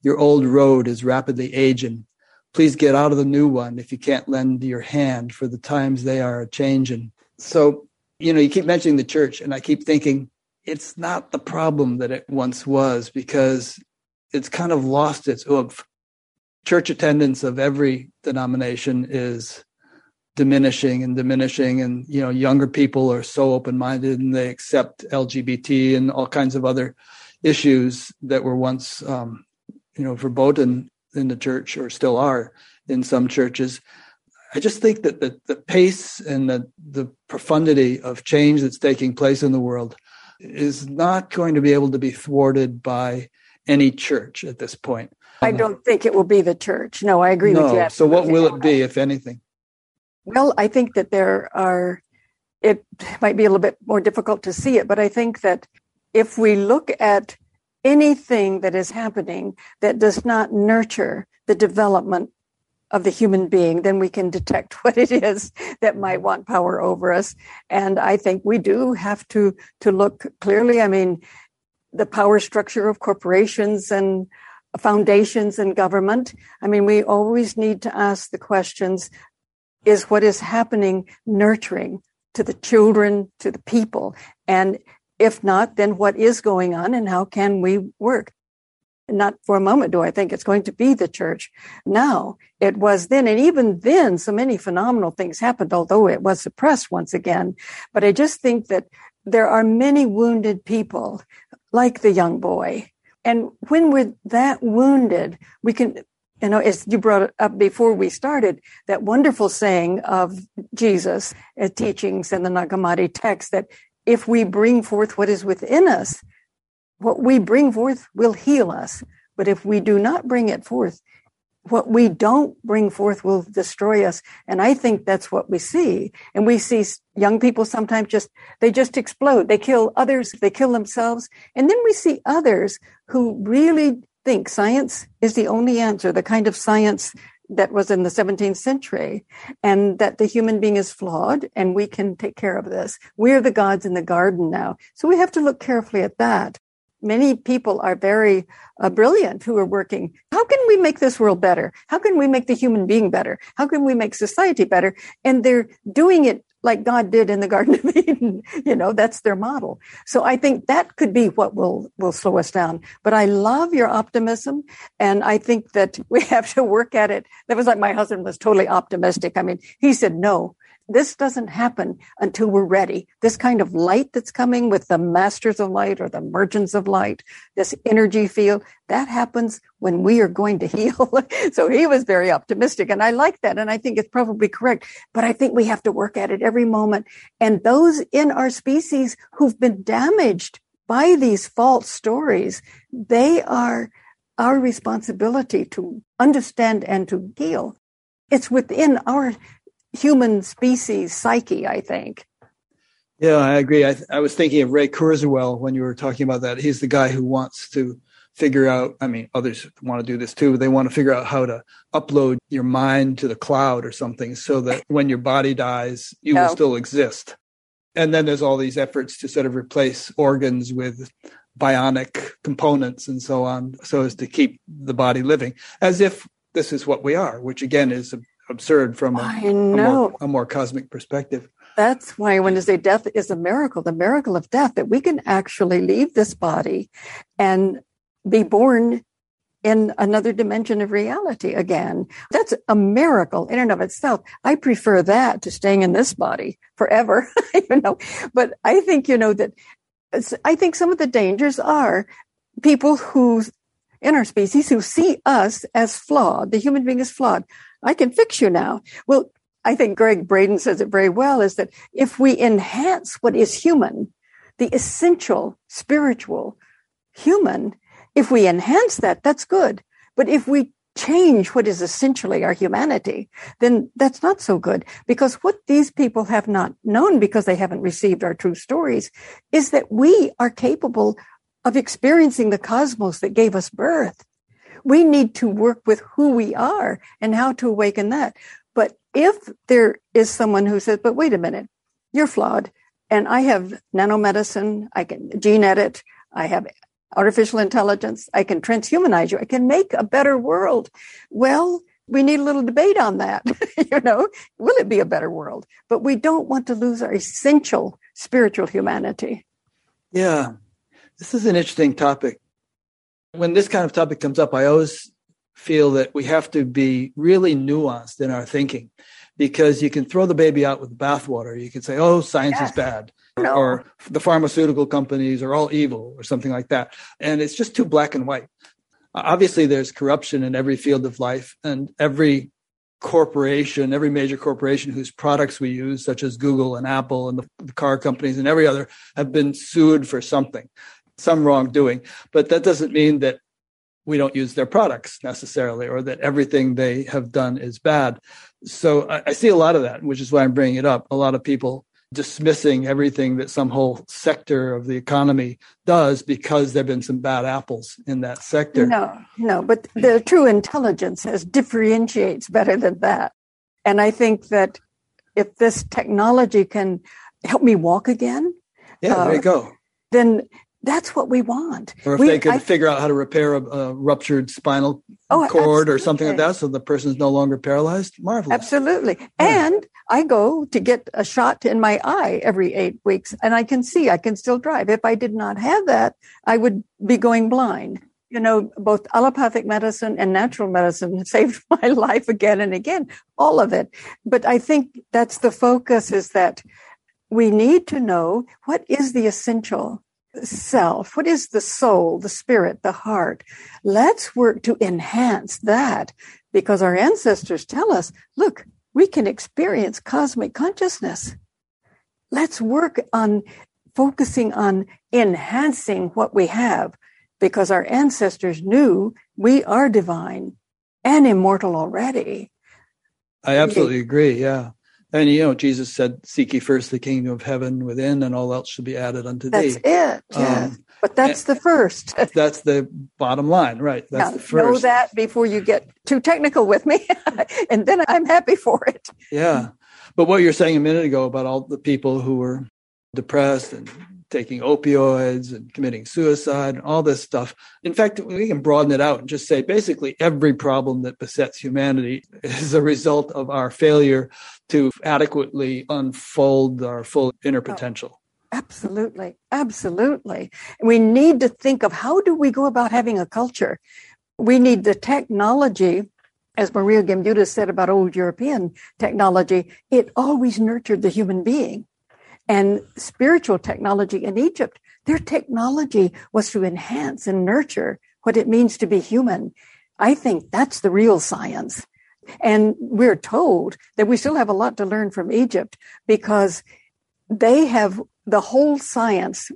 Your old road is rapidly aging. Please get out of the new one if you can't lend your hand, for the times they are a changing. So, you know, you keep mentioning the church, and I keep thinking it's not the problem that it once was because it's kind of lost its oomph. Church attendance of every denomination is diminishing and diminishing and you know younger people are so open-minded and they accept lgbt and all kinds of other issues that were once um, you know verboten in the church or still are in some churches. I just think that the, the pace and the, the profundity of change that's taking place in the world is not going to be able to be thwarted by any church at this point.
I don't think it will be the church. No i agree
no.
with you
so what will it be if anything
well, I think that there are, it might be a little bit more difficult to see it, but I think that if we look at anything that is happening that does not nurture the development of the human being, then we can detect what it is that might want power over us. And I think we do have to, to look clearly. I mean, the power structure of corporations and foundations and government. I mean, we always need to ask the questions is what is happening nurturing to the children, to the people? And if not, then what is going on and how can we work? Not for a moment do I think it's going to be the church now. It was then, and even then, so many phenomenal things happened, although it was suppressed once again. But I just think that there are many wounded people, like the young boy. And when we're that wounded, we can you know, as you brought up before we started, that wonderful saying of Jesus' teachings in the Nag Hammadi text that if we bring forth what is within us, what we bring forth will heal us. But if we do not bring it forth, what we don't bring forth will destroy us. And I think that's what we see. And we see young people sometimes just, they just explode. They kill others. They kill themselves. And then we see others who really think science is the only answer, the kind of science that was in the 17th century, and that the human being is flawed and we can take care of this. We're the gods in the garden now. So we have to look carefully at that. Many people are very uh, brilliant who are working. How can we make this world better? How can we make the human being better? How can we make society better? And they're doing it like God did in the Garden of Eden. You know, that's their model. So I think that could be what will will slow us down. But I love your optimism, and I think that we have to work at it. That was like my husband was totally optimistic. I mean, he said, "No, this doesn't happen until we're ready. This kind of light that's coming with the masters of light or the merchants of light, this energy field, that happens when we are going to heal. so he was very optimistic and I like that. And I think it's probably correct, but I think we have to work at it every moment. And those in our species who've been damaged by these false stories, they are our responsibility to understand and to heal. It's within our human species psyche, I think.
Yeah, I agree. I, I was thinking of Ray Kurzweil when you were talking about that. He's the guy who wants to figure out, I mean, others want to do this too, but they want to figure out how to upload your mind to the cloud or something so that when your body dies, you no. will still exist. And then there's all these efforts to sort of replace organs with bionic components and so on, so as to keep the body living, as if this is what we are, which again is absurd from a, a, more, a more cosmic perspective.
That's why when they say death is a miracle, the miracle of death, that we can actually leave this body and be born in another dimension of reality again. That's a miracle in and of itself. I prefer that to staying in this body forever, you know. But I think, you know, that I think some of the dangers are people who in our species who see us as flawed. The human being is flawed. I can fix you now. Well, I think Gregg Braden says it very well is that if we enhance what is human, the essential spiritual human, if we enhance that, that's good. But if we change what is essentially our humanity, then that's not so good. Because what these people have not known because they haven't received our true stories is that we are capable of experiencing the cosmos that gave us birth. We need to work with who we are and how to awaken that. But if there is someone who says, but wait a minute, you're flawed and I have nanomedicine, I can gene edit, I have artificial intelligence, I can transhumanize you, I can make a better world. Well, we need a little debate on that. you know, will it be a better world? But we don't want to lose our essential spiritual humanity.
Yeah. This is an interesting topic when this kind of topic comes up, I always feel that we have to be really nuanced in our thinking because you can throw the baby out with the bathwater. You can say, oh, science yes. is bad. No. Or the pharmaceutical companies are all evil or something like that. And it's just too black and white. Obviously, there's corruption in every field of life, and every corporation, every major corporation whose products we use, such as Google and Apple and the, the, car companies and every other, have been sued for something some wrongdoing, but that doesn't mean that we don't use their products necessarily or that everything they have done is bad. So I, I see a lot of that, which is why I'm bringing it up. A lot of people dismissing everything that some whole sector of the economy does because there have been some bad apples in that sector.
No, no, but the true intelligence has differentiates better than that. And I think that if this technology can help me walk again,
yeah, uh, there you uh, go.
Then that's what we want.
Or if
we,
they could I, figure out how to repair a, a ruptured spinal oh, cord absolutely. or something like that so the person's no longer paralyzed, marvelous.
Absolutely. Yeah. And I go to get a shot in my eye every eight weeks and I can see, I can still drive. If I did not have that, I would be going blind. You know, both allopathic medicine and natural medicine saved my life again and again, all of it. But I think that's the focus is that we need to know what is the essential self? What is the soul, the spirit, the heart? Let's work to enhance that because our ancestors tell us, look, we can experience cosmic consciousness. Let's work on focusing on enhancing what we have because our ancestors knew we are divine and immortal already.
I absolutely agree. Yeah. And you know, Jesus said, "Seek ye first the kingdom of heaven within, and all else should be added unto
that's
thee."
That's it. Yeah. Um, but that's the first.
That's the bottom line, right? That's
now,
the first.
Know that before you get too technical with me, and then I'm happy for it.
Yeah, but what you're saying a minute ago about all the people who were depressed and taking opioids and committing suicide and all this stuff. In fact, we can broaden it out and just say basically every problem that besets humanity is a result of our failure to adequately unfold our full inner oh, potential.
Oh, absolutely. Absolutely. We need to think of how do we go about having a culture? We need the technology as Maria Gimbutas said about old European technology, it always nurtured the human being and spiritual technology in Egypt, their technology was to enhance and nurture what it means to be human. I think that's the real science. And we're told that we still have a lot to learn from Egypt because they have the whole science.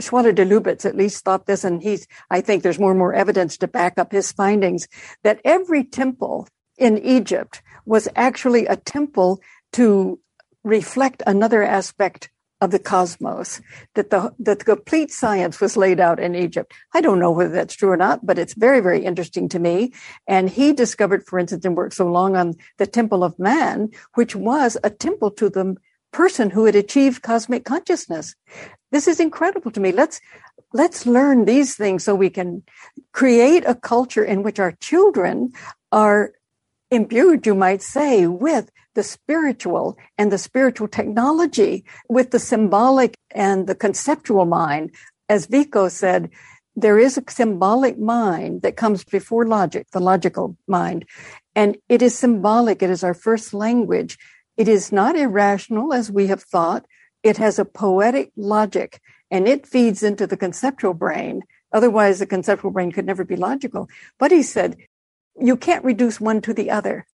Schwaller de Lubicz at least thought this, and he's, I think there's more and more evidence to back up his findings that every temple in Egypt was actually a temple to reflect another aspect of the cosmos that the that the complete science was laid out in Egypt. I don't know whether that's true or not, but it's very very interesting to me. And he discovered, for instance, and worked so long on the Temple of Man, which was a temple to the person who had achieved cosmic consciousness. This is incredible to me. Let's let's learn these things so we can create a culture in which our children are imbued, you might say, with the spiritual and the spiritual technology, with the symbolic and the conceptual mind. As Vico said, there is a symbolic mind that comes before logic, the logical mind. And it is symbolic. It is our first language. It is not irrational as we have thought. It has a poetic logic and it feeds into the conceptual brain. Otherwise, the conceptual brain could never be logical. But he said, you can't reduce one to the other.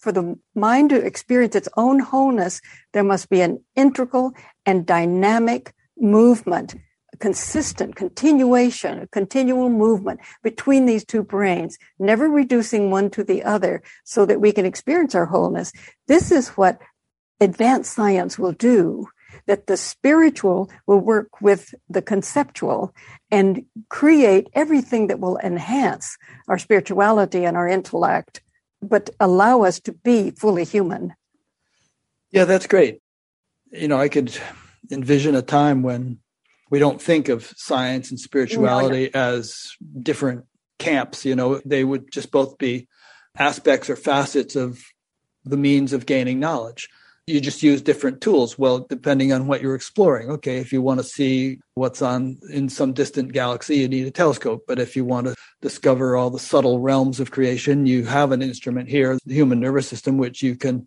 For the mind to experience its own wholeness, there must be an integral and dynamic movement, consistent continuation, a continual movement between these two brains, never reducing one to the other so that we can experience our wholeness. This is what advanced science will do that the spiritual will work with the conceptual and create everything that will enhance our spirituality and our intellect, but allow us to be fully human.
Yeah, that's great. You know, I could envision a time when we don't think of science and spirituality no, as different camps. You know, they would just both be aspects or facets of the means of gaining knowledge you just use different tools. Well depending on what you're exploring. Okay if you want to see what's on in some distant galaxy you need a telescope. But if you want to discover all the subtle realms of creation you have an instrument here the human nervous system which you can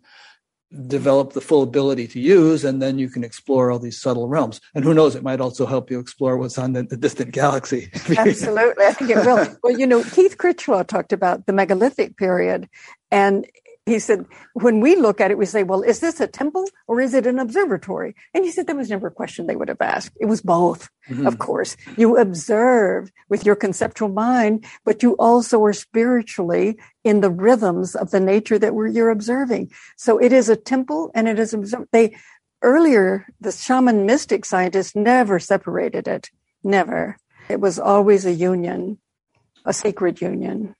develop the full ability to use and then you can explore all these subtle realms. And who knows it might also help you explore what's on the, the distant galaxy.
Absolutely i think it will. Well you know keith critchlow talked about the megalithic period and he said, when we look at it, we say, well, is this a temple or is it an observatory? And he said that was never a question they would have asked. It was both, mm-hmm. of course. You observe with your conceptual mind, but you also are spiritually in the rhythms of the nature that we're, you're observing. So it is a temple and it is, observed. they, earlier, the shaman mystic scientists never separated it. Never. It was always a union, a sacred union.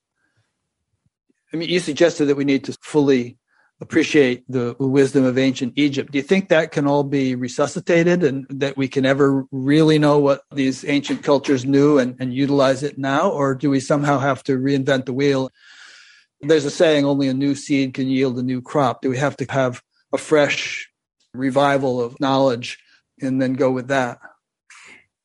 I mean, you suggested that we need to fully appreciate the wisdom of ancient Egypt. Do you think that can all be resuscitated and that we can ever really know what these ancient cultures knew and, and utilize it now? Or do we somehow have to reinvent the wheel? There's a saying only a new seed can yield a new crop. Do we have to have a fresh revival of knowledge and then go with that?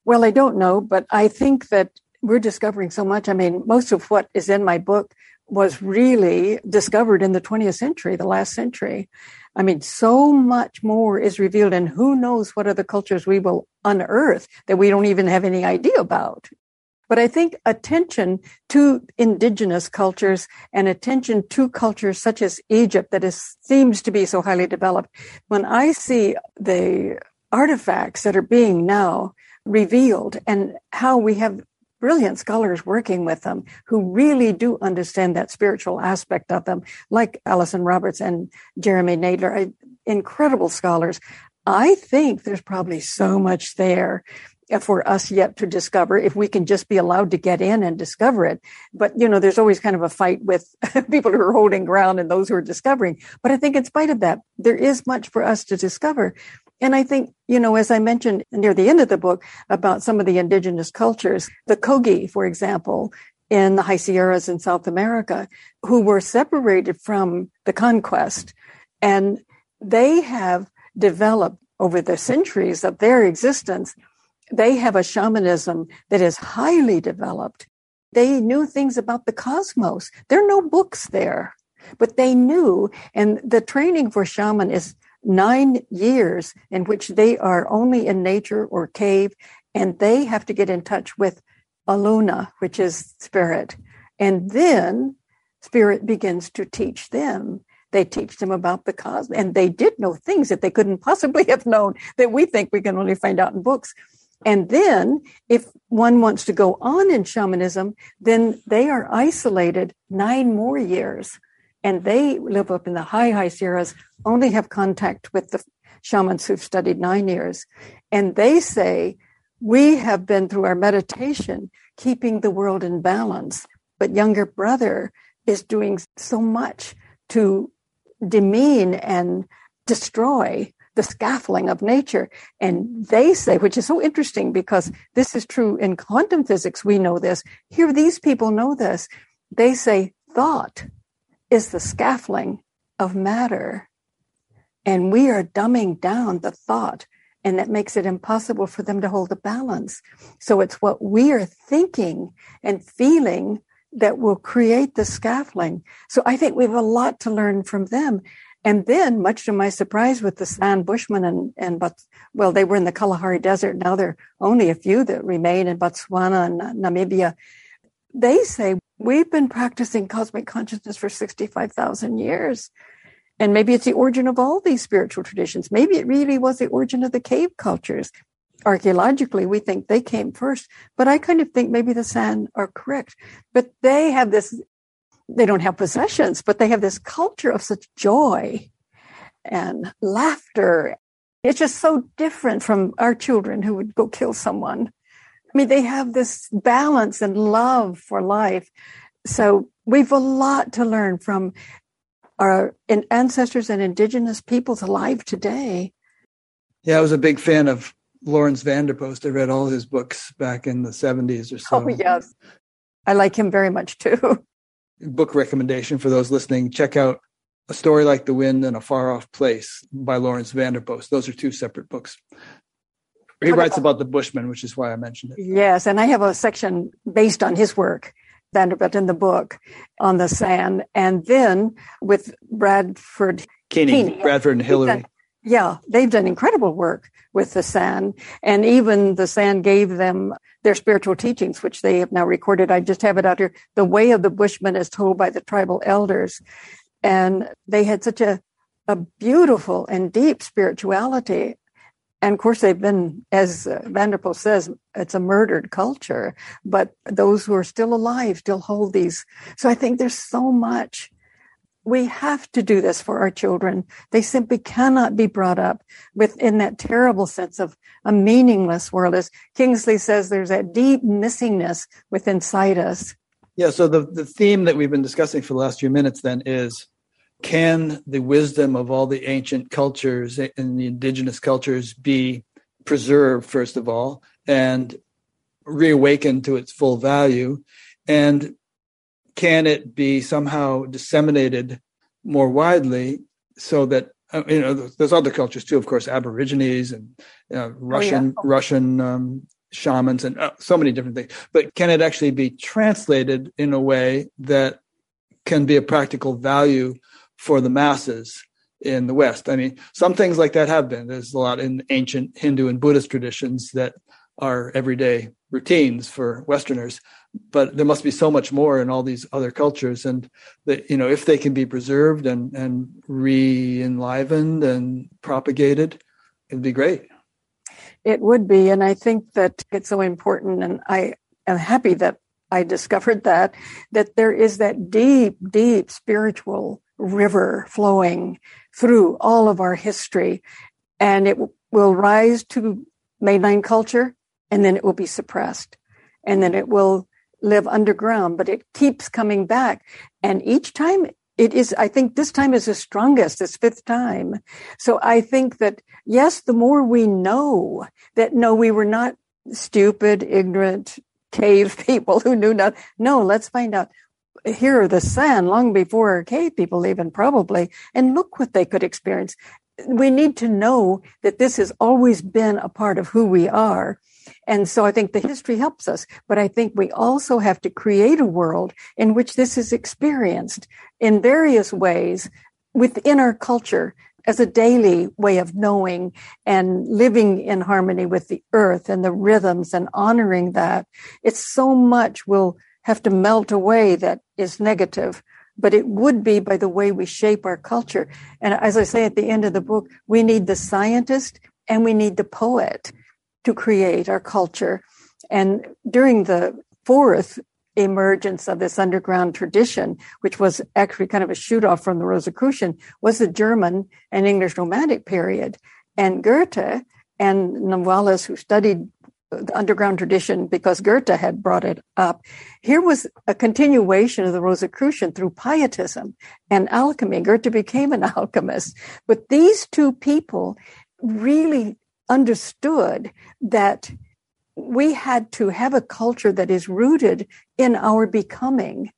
Well, I don't know, but I think that we're discovering so much. I mean, most of what is in my book was really discovered in the 20th century, the last century. I mean, so much more is revealed, and who knows what other cultures we will unearth that we don't even have any idea about. But I think attention to indigenous cultures and attention to cultures such as Egypt that is, seems to be so highly developed. When I see the artifacts that are being now revealed and how we have brilliant scholars working with them who really do understand that spiritual aspect of them, like Alison Roberts and Jeremy Naydler, uh, incredible scholars. I think there's probably so much there for us yet to discover if we can just be allowed to get in and discover it. But, you know, there's always kind of a fight with people who are holding ground and those who are discovering. But I think in spite of that, there is much for us to discover. And I think, you know, as I mentioned near the end of the book about some of the indigenous cultures, the Kogi, for example, in the High Sierras in South America, who were separated from the conquest. And they have developed over the centuries of their existence, they have a shamanism that is highly developed. They knew things about the cosmos. There are no books there, but they knew. And the training for shaman is nine years in which they are only in nature or cave, and they have to get in touch with Aluna, which is spirit. And then spirit begins to teach them. They teach them about the cosmos, and they did know things that they couldn't possibly have known that we think we can only find out in books. And then, if one wants to go on in shamanism, then they are isolated nine more years. And they live up in the high, high Sierras, only have contact with the shamans who've studied nine years. And they say, we have been through our meditation, keeping the world in balance. But younger brother is doing so much to demean and destroy the scaffolding of nature. And they say, which is so interesting because this is true in quantum physics, we know this. Here, these people know this. They say thought is the scaffolding of matter. And we are dumbing down the thought, and that makes it impossible for them to hold a balance. So it's what we are thinking and feeling that will create the scaffolding. So I think we have a lot to learn from them. And then, much to my surprise, with the San Bushmen and, and but well, they were in the Kalahari Desert. Now there are only a few that remain in Botswana and Namibia. They say we've been practicing cosmic consciousness for 65,000 years. And maybe it's the origin of all these spiritual traditions. Maybe it really was the origin of the cave cultures. Archaeologically, we think they came first, but I kind of think maybe the San are correct. But they have this they don't have possessions, but they have this culture of such joy and laughter. It's just so different from our children who would go kill someone. I mean, they have this balance and love for life. So we've a lot to learn from our ancestors and indigenous peoples alive today.
Yeah, I was a big fan of Laurens van der Post. I read all his books back in the 70s or so.
Oh, yes. I like him very much too.
book recommendation for those listening check out a story like the wind in a far off place by laurens van der post those are two separate books he writes about the bushmen which is why i mentioned it
yes and i have a section based on his work vanderbilt in the book on the San, and then with bradford
keeney, Keeney. bradford and hillary
yeah, they've done incredible work with the San, and even the San gave them their spiritual teachings, which they have now recorded. I just have it out here. The way of the Bushman is told by the tribal elders, and they had such a a beautiful and deep spirituality. And of course, they've been, as van der Post says, it's a murdered culture, but those who are still alive still hold these. So I think there's so much we have to do this for our children. They simply cannot be brought up within that terrible sense of a meaningless world. As Kingsley says, there's that deep missingness within inside us.
Yeah, so the, the theme that we've been discussing for the last few minutes then is can the wisdom of all the ancient cultures and the indigenous cultures be preserved, first of all, and reawakened to its full value? And can it be somehow disseminated more widely so that uh, you know there's other cultures too of course aborigines and uh, russian oh, yeah. russian um, shamans and uh, so many different things but can it actually be translated in a way that can be a practical value for the masses in the west. I mean some things like that have been. There's a lot in ancient hindu and buddhist traditions that are everyday routines for westerners but there must be so much more in all these other cultures. And that you know if they can be preserved and and re-enlivened and propagated it'd be great.
It would be. And i think that it's so important. And i am happy that i discovered that that there is that deep deep spiritual river flowing through all of our history and it will rise to mainline culture and then it will be suppressed and then it will live underground, but it keeps coming back. And each time it is, I think this time is the strongest, this fifth time. So I think that, yes, the more we know that no, we were not stupid, ignorant cave people who knew not. No, let's find out. Here are the San long before cave people even probably, and look what they could experience. We need to know that this has always been a part of who we are. And so I think the history helps us, but I think we also have to create a world in which this is experienced in various ways within our culture as a daily way of knowing and living in harmony with the earth and the rhythms and honoring that. It's so much will have to melt away that is negative, but it would be by the way we shape our culture. And as I say at the end of the book, we need the scientist and we need the poet to create our culture. And during the fourth emergence of this underground tradition, which was actually kind of a shoot off from the Rosicrucian, was the German and English Romantic period. And Goethe and Novalis, who studied the underground tradition because Goethe had brought it up. Here was a continuation of the Rosicrucian through pietism and alchemy. Goethe became an alchemist. But these two people really understood that we had to have a culture that is rooted in our becoming.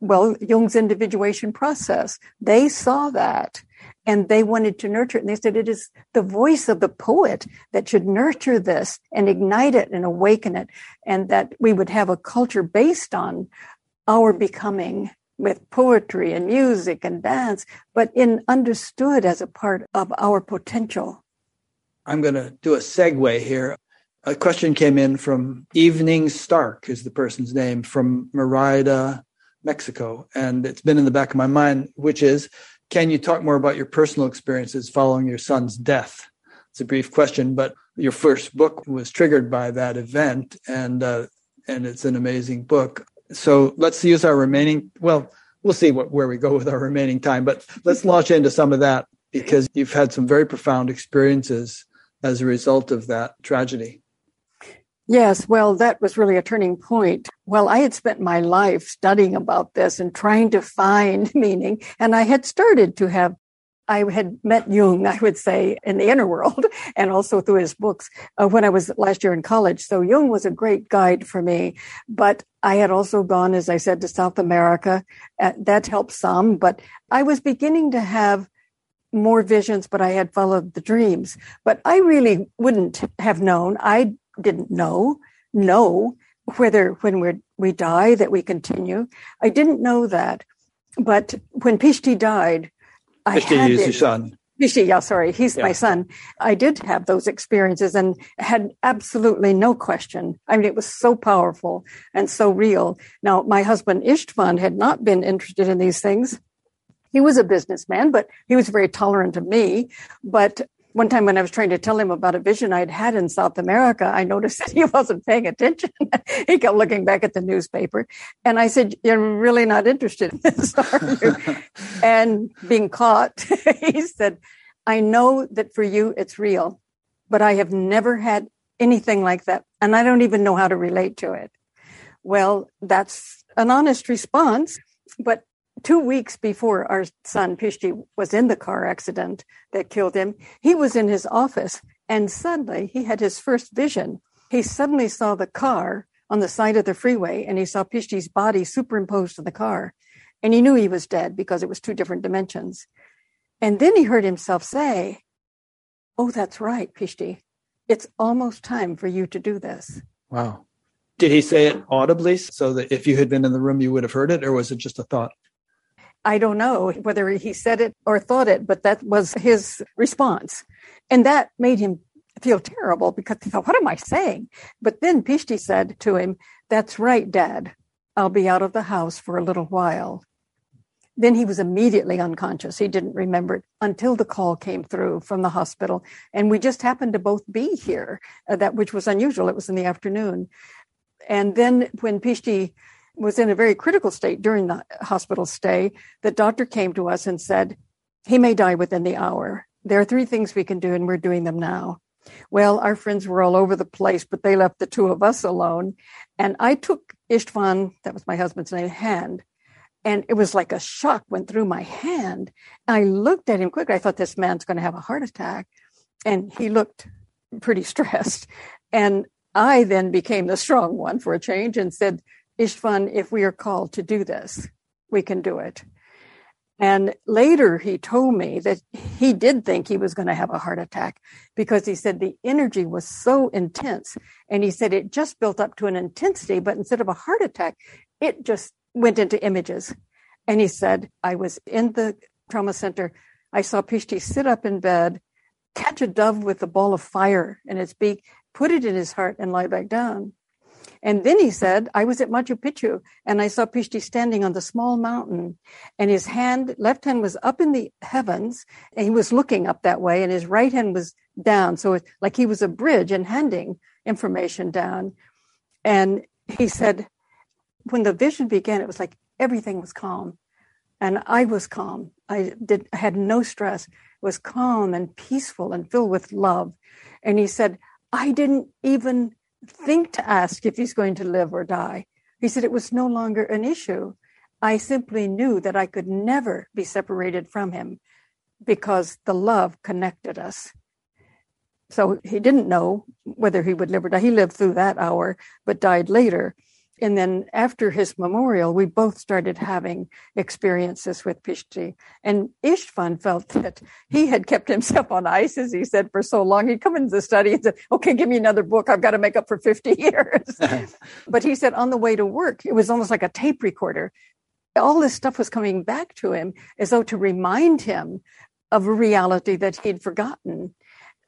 Well, Jung's individuation process, they saw that and they wanted to nurture it. And they said it is the voice of the poet that should nurture this and ignite it and awaken it. And that we would have a culture based on our becoming with poetry and music and dance, but in understood as a part of our potential.
I'm going to do a segue here a question came in from Evening Stark, is the person's name, from Merida, Mexico. And it's been in the back of my mind, which is can you talk more about your personal experiences following your son's death? It's a brief question, but your first book was triggered by that event, and uh, and it's an amazing book. So let's use our remaining. Well, we'll see what, where we go with our remaining time, but let's launch into some of that because you've had some very profound experiences as a result of that tragedy.
Yes, well, that was really a turning point. Well, I had spent my life studying about this and trying to find meaning, and I had started to have. I had met Jung, I would say, in the inner world and also through his books uh, when I was last year in college. So Jung was a great guide for me. But I had also gone, as I said, to South America. Uh, that helped some, but I was beginning to have more visions, but I had followed the dreams. But I really wouldn't have known. I didn't know, know whether when we we die that we continue. I didn't know that, but when Pishti died,
I Pishti had is your son.
Pishti, yeah, sorry, he's yeah. my son. I did have those experiences and had absolutely no question. I mean, it was so powerful and so real. Now, my husband Istvan had not been interested in these things. He was a businessman, but he was very tolerant of me. But one time when I was trying to tell him about a vision I'd had in South America, I noticed that he wasn't paying attention. he kept looking back at the newspaper. And I said, You're really not interested in this, are you? and being caught, he said, I know that for you it's real, but I have never had anything like that. And I don't even know how to relate to it. Well, that's an honest response. But two weeks before our son Pishti was in the car accident that killed him, he was in his office and suddenly he had his first vision. He suddenly saw the car on the side of the freeway and he saw Pishti's body superimposed to the car. And he knew he was dead because it was two different dimensions. And then he heard himself say, Oh, that's right, Pishti. It's almost time for you to do this.
Wow. Did he say it audibly so that if you had been in the room, you would have heard it, or was it just a thought?
I don't know whether he said it or thought it, but that was his response. And that made him feel terrible because he thought, what am I saying? But then Pishti said to him, That's right, Dad. I'll be out of the house for a little while. Then he was immediately unconscious. He didn't remember it until the call came through from the hospital. And we just happened to both be here, uh, that which was unusual. It was in the afternoon. And then when Pishti was in a very critical state during the hospital stay, the doctor came to us and said, he may die within the hour. There are three things we can do, and we're doing them now. Well, our friends were all over the place, but they left the two of us alone. And I took Istvan, that was my husband's name, hand. And it was like a shock went through my hand. I looked at him quickly. I thought this man's going to have a heart attack. And he looked pretty stressed. And I then became the strong one for a change and said, Istvan, if we are called to do this, we can do it. And later he told me that he did think he was going to have a heart attack because he said the energy was so intense. And he said it just built up to an intensity, but instead of a heart attack, it just went into images. And he said, I was in the trauma center. I saw Pishti sit up in bed, catch a dove with a ball of fire in its beak, put it in his heart, and lie back down. And then he said, I was at Machu Picchu and I saw Pishti standing on the small mountain and his hand, left hand was up in the heavens and he was looking up that way and his right hand was down. So it's like he was a bridge and handing information down. And he said, when the vision began, it was like everything was calm. And I was calm. I did had no stress. It was calm and peaceful and filled with love. And he said, I didn't even think to ask if he's going to live or die. He said it was no longer an issue. I simply knew that I could never be separated from him because the love connected us. So he didn't know whether he would live or die. He lived through that hour, but died later. And then after his memorial, we both started having experiences with Pishti. And Istvan felt that he had kept himself on ice, as he said, for so long. He'd come into the study and said, okay, give me another book. I've got to make up for 50 years. but he said on the way to work, it was almost like a tape recorder. All this stuff was coming back to him as though to remind him of a reality that he'd forgotten.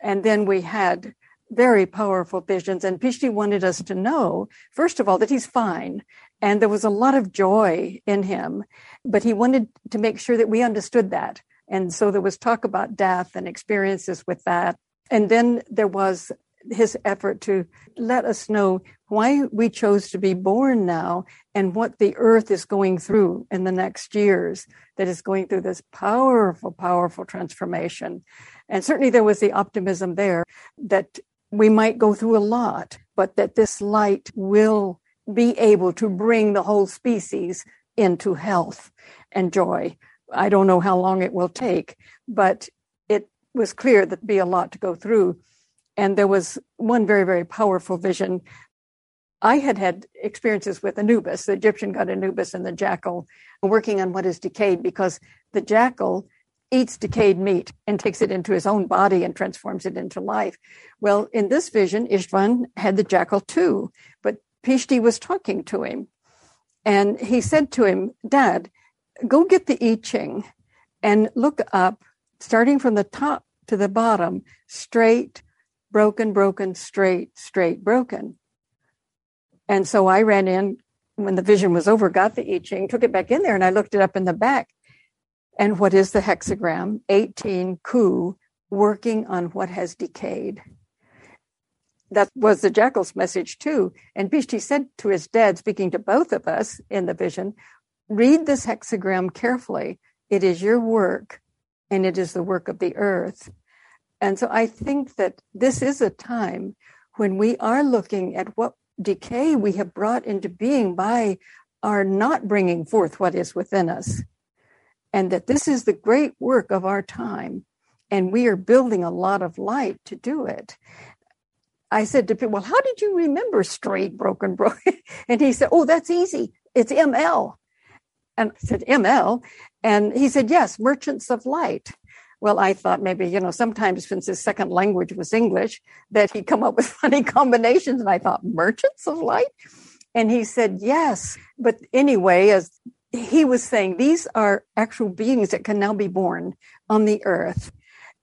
And then we had very powerful visions. And Pishti wanted us to know, first of all, that he's fine. And there was a lot of joy in him, but he wanted to make sure that we understood that. And so there was talk about death and experiences with that. And then there was his effort to let us know why we chose to be born now and what the earth is going through in the next years that is going through this powerful, powerful transformation. And certainly there was the optimism there that we might go through a lot, but that this light will be able to bring the whole species into health and joy. I don't know how long it will take, but it was clear that be a lot to go through. And there was one very, very powerful vision. I had had experiences with Anubis, the Egyptian god Anubis and the jackal, working on what is decayed because the jackal eats decayed meat and takes it into his own body and transforms it into life. Well, in this vision, Istvan had the jackal too, but Pishti was talking to him. And he said to him, Dad, go get the I Ching and look up, starting from the top to the bottom, straight, broken, broken, straight, straight, broken. And so I ran in when the vision was over, got the I Ching, took it back in there, and I looked it up in the back. And what is the hexagram? 18 ku, working on what has decayed. That was the jackal's message too. And Pishti said to his dad, speaking to both of us in the vision, read this hexagram carefully. It is your work and it is the work of the earth. And so I think that this is a time when we are looking at what decay we have brought into being by our not bringing forth what is within us and that this is the great work of our time. And we are building a lot of light to do it. I said to people, Well, how did you remember straight, broken, broken? And he said, Oh, that's easy. It's ML. And I said, ML. And he said, Yes, merchants of light. Well, I thought maybe, you know, sometimes since his second language was English, that he'd come up with funny combinations. And I thought, merchants of light? And he said, yes. But anyway, as he was saying these are actual beings that can now be born on the earth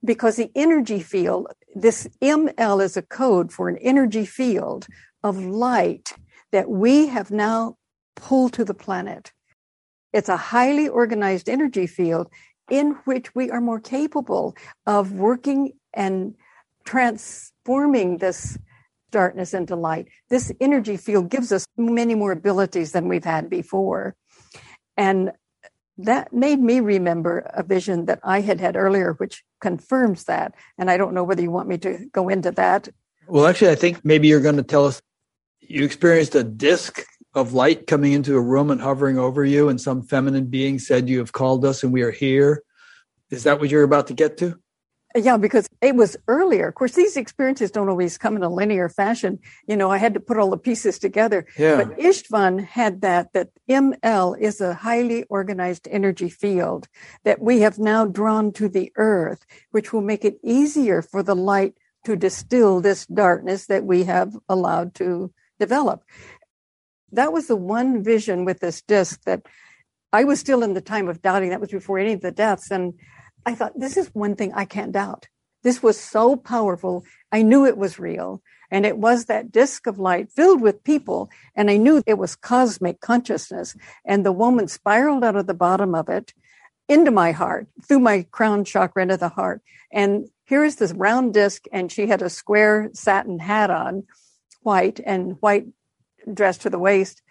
because the energy field, this ML is a code for an energy field of light that we have now pulled to the planet. It's a highly organized energy field in which we are more capable of working and transforming this darkness into light. This energy field gives us many more abilities than we've had before. And that made me remember a vision that I had had earlier, which confirms that. And I don't know whether you want me to go into that.
Well, actually, I think maybe you're going to tell us you experienced a disc of light coming into a room and hovering over you, and some feminine being said, You have called us and we are here. Is that what you're about to get to?
Yeah, because it was earlier. Of course, these experiences don't always come in a linear fashion. You know, I had to put all the pieces together.
Yeah.
But Istvan had that, that ML is a highly organized energy field that we have now drawn to the earth, which will make it easier for the light to distill this darkness that we have allowed to develop. That was the one vision with this disc that I was still in the time of doubting. That was before any of the deaths. And I thought, this is one thing I can't doubt. This was so powerful. I knew it was real. And it was that disk of light filled with people. And I knew it was cosmic consciousness. And the woman spiraled out of the bottom of it into my heart, through my crown chakra into the heart. And here is this round disc. And she had a square satin hat on, white and white dress to the waist.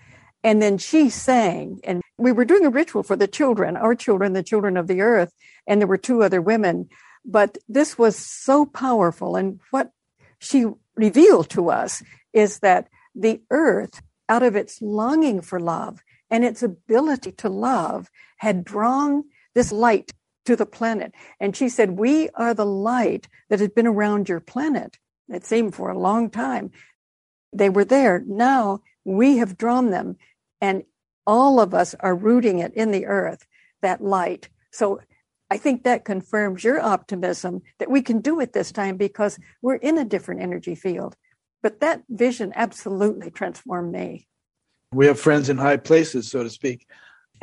And then she sang, and we were doing a ritual for the children, our children, the children of the earth. And there were two other women. But this was so powerful. And what she revealed to us is that the earth, out of its longing for love and its ability to love, had drawn this light to the planet. And she said, We are the light that has been around your planet. It seemed for a long time. They were there. Now we have drawn them, and all of us are rooting it in the earth, that light. So I think that confirms your optimism that we can do it this time because we're in a different energy field. But that vision absolutely transformed me.
We have friends in high places, so to speak.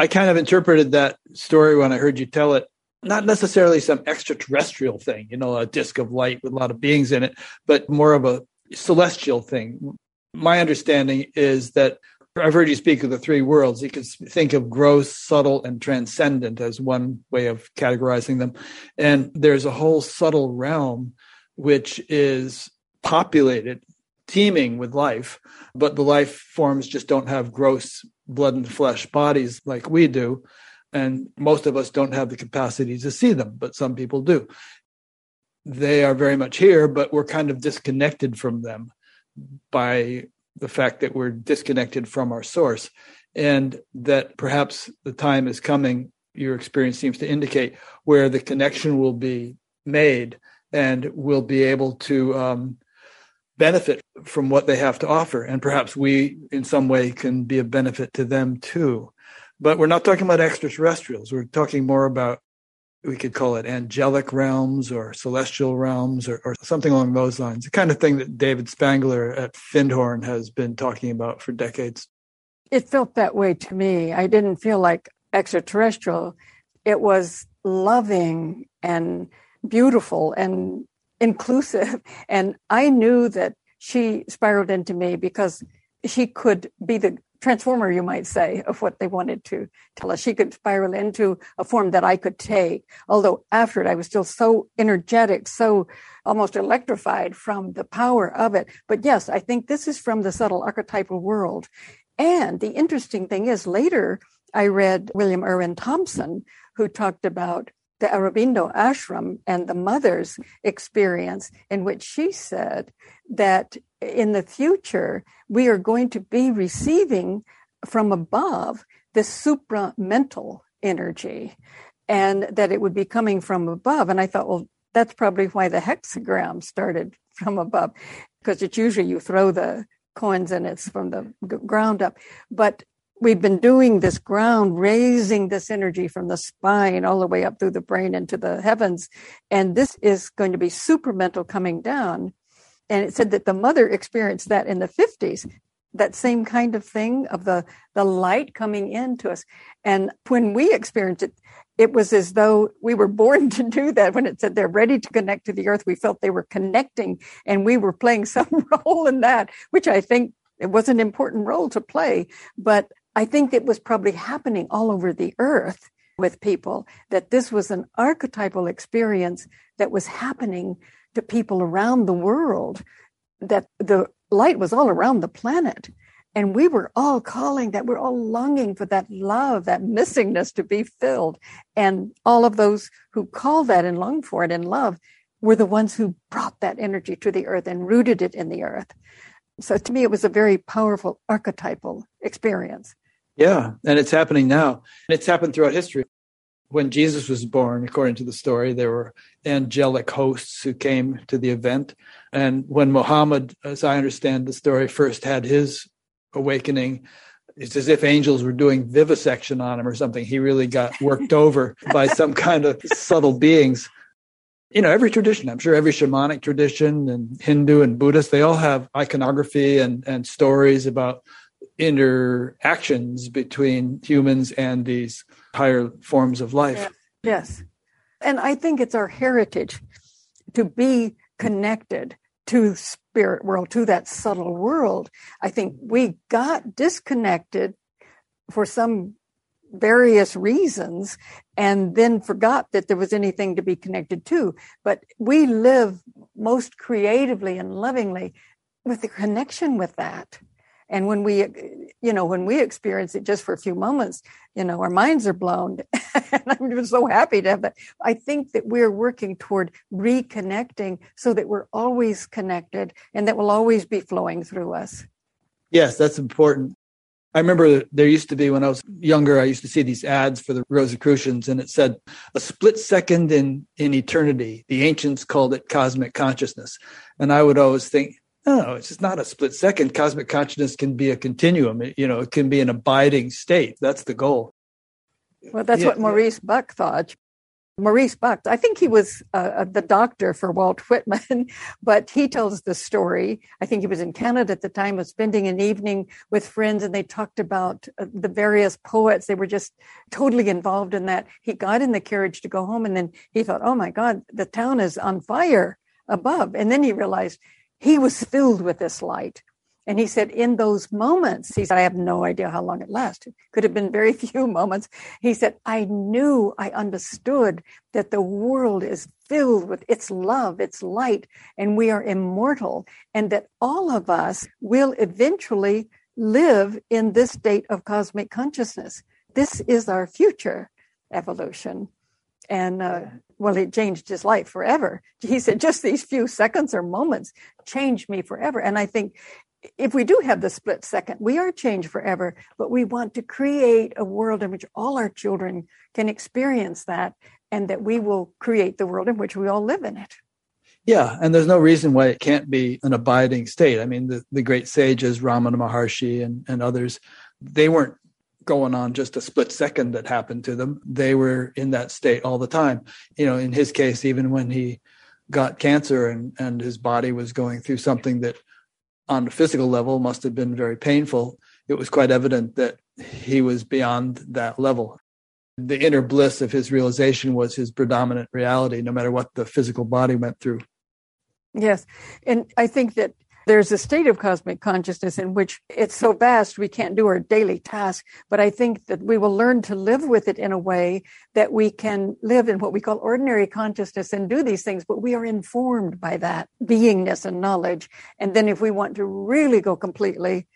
I kind of interpreted that story when I heard you tell it, not necessarily some extraterrestrial thing, you know, a disk of light with a lot of beings in it, but more of a celestial thing. My understanding is that I've heard you speak of the three worlds. You can think of gross, subtle, and transcendent as one way of categorizing them. And there's a whole subtle realm which is populated, teeming with life, but the life forms just don't have gross blood and flesh bodies like we do. And most of us don't have the capacity to see them, but some people do. They are very much here, but we're kind of disconnected from them by the fact that we're disconnected from our source and that perhaps the time is coming your experience seems to indicate where the connection will be made and we'll be able to um, benefit from what they have to offer and perhaps we in some way can be a benefit to them too but we're not talking about extraterrestrials we're talking more about we could call it angelic realms or celestial realms or, or, something along those lines. The kind of thing that David Spangler at Findhorn has been talking about for decades.
It felt that way to me. I didn't feel like extraterrestrial. It was loving and beautiful and inclusive. And I knew that she spiraled into me because she could be the transformer, you might say, of what they wanted to tell us. She could spiral into a form that I could take. Although after it, I was still so energetic, so almost electrified from the power of it. But yes, I think this is from the subtle archetypal world. And the interesting thing is later, I read William Irwin Thompson, who talked about the Aurobindo ashram and the mother's experience, in which she said that in the future, we are going to be receiving from above this supramental energy and that it would be coming from above. And I thought, well, that's probably why the hexagram started from above, because it's usually you throw the coins and it's from the ground up. But we've been doing this ground, raising this energy from the spine all the way up through the brain into the heavens. And this is going to be supramental coming down. And it said that the mother experienced that in the 50s, that same kind of thing of the, the light coming into us. And when we experienced it, it was as though we were born to do that. When it said they're ready to connect to the earth, we felt they were connecting and we were playing some role in that, which I think it was an important role to play. But I think it was probably happening all over the earth with people that this was an archetypal experience that was happening to people around the world, that the light was all around the planet. And we were all calling that, we're all longing for that love, that missingness to be filled. And all of those who call that and long for it in love were the ones who brought that energy to the earth and rooted it in the earth. So to me, it was a very powerful archetypal experience.
Yeah, and it's happening now. And it's happened throughout history. When Jesus was born, according to the story, there were angelic hosts who came to the event. And when Muhammad, as I understand the story, first had his awakening, it's as if angels were doing vivisection on him or something. He really got worked over by some kind of subtle beings. You know, every tradition, I'm sure every shamanic tradition and Hindu and Buddhist, they all have iconography and, and stories about interactions between humans and these higher forms of life.
Yes. And I think it's our heritage to be connected to spirit world, to that subtle world. I think we got disconnected for some various reasons and then forgot that there was anything to be connected to. But we live most creatively and lovingly with the connection with that. And when we, you know, when we experience it just for a few moments, you know, our minds are blown. and I'm just so happy to have that. I think that we're working toward reconnecting so that we're always connected and that will always be flowing through us.
Yes, that's important. I remember there used to be when I was younger, I used to see these ads for the Rosicrucians, and it said, a split second in, in eternity. The ancients called it cosmic consciousness. And I would always think, no, it's just not a split second. Cosmic consciousness can be a continuum. It, you know, it can be an abiding state. That's the goal.
Well, that's yeah, what Maurice yeah. Bucke thought. Maurice Bucke, I think he was uh, uh, the doctor for Walt Whitman, but he tells the story. I think he was in Canada at the time of spending an evening with friends, and they talked about uh, the various poets. They were just totally involved in that. He got in the carriage to go home, and then he thought, "Oh my God, the town is on fire above!" And then he realized he was filled with this light. And he said, in those moments, he said, I have no idea how long it lasted. Could have been very few moments. He said, I knew, I understood that the world is filled with its love, its light, and we are immortal, and that all of us will eventually live in this state of cosmic consciousness. This is our future evolution. And uh, well, it changed his life forever. He said, just these few seconds or moments changed me forever. And I think if we do have the split second, we are changed forever, but we want to create a world in which all our children can experience that and that we will create the world in which we all live in it.
Yeah, and there's no reason why it can't be an abiding state. I mean, the, the great sages, Ramana Maharshi and, and others, they weren't going on just a split second that happened to them. They were in that state all the time. You know, in his case, even when he got cancer and, and his body was going through something that on a physical level must have been very painful, it was quite evident that he was beyond that level. The inner bliss of his realization was his predominant reality, no matter what the physical body went through.
Yes. And I think that there's a state of cosmic consciousness in which it's so vast we can't do our daily task. But I think that we will learn to live with it in a way that we can live in what we call ordinary consciousness and do these things, but we are informed by that beingness and knowledge. And then if we want to really go completely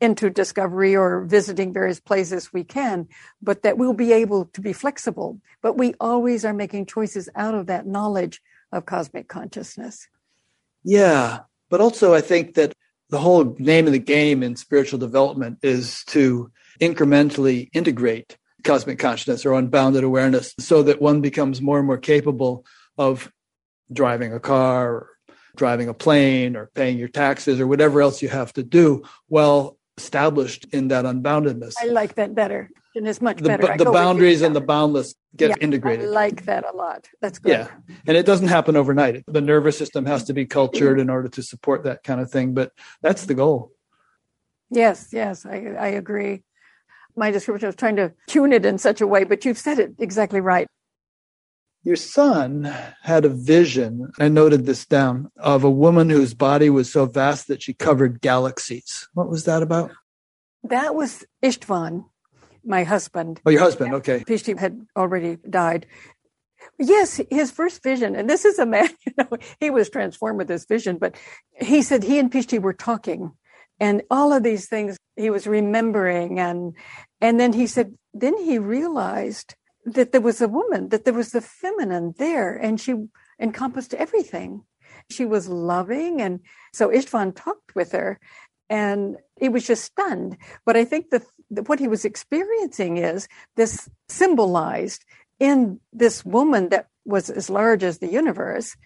into discovery or visiting various places we can, but that we'll be able to be flexible. But we always are making choices out of that knowledge of cosmic consciousness.
Yeah. But also, I think that the whole name of the game in spiritual development is to incrementally integrate cosmic consciousness or unbounded awareness so that one becomes more and more capable of driving a car or driving a plane or paying your taxes or whatever else you have to do well established in that unboundedness.
I like that better and is much
the,
better.
The boundaries and the boundless get
yeah,
integrated.
I like that a lot. That's good.
Yeah. And it doesn't happen overnight. The nervous system has to be cultured in order to support that kind of thing, but that's the goal.
Yes, yes, I, I agree. My description was trying to tune it in such a way, but you've said it exactly right.
Your son had a vision, I noted this down, of a woman whose body was so vast that she covered galaxies. What was that about?
That was Istvan my husband.
Oh, your husband. Okay.
Pishti had already died. Yes, his first vision, and this is a man, you know, he was transformed with this vision, but he said he and Pishti were talking and all of these things he was remembering. And, and then he said, then he realized that there was a woman, that there was the feminine there and she encompassed everything. She was loving. And so Istvan talked with her and he was just stunned. But I think the, what he was experiencing is this symbolized in this woman that was as large as the universe,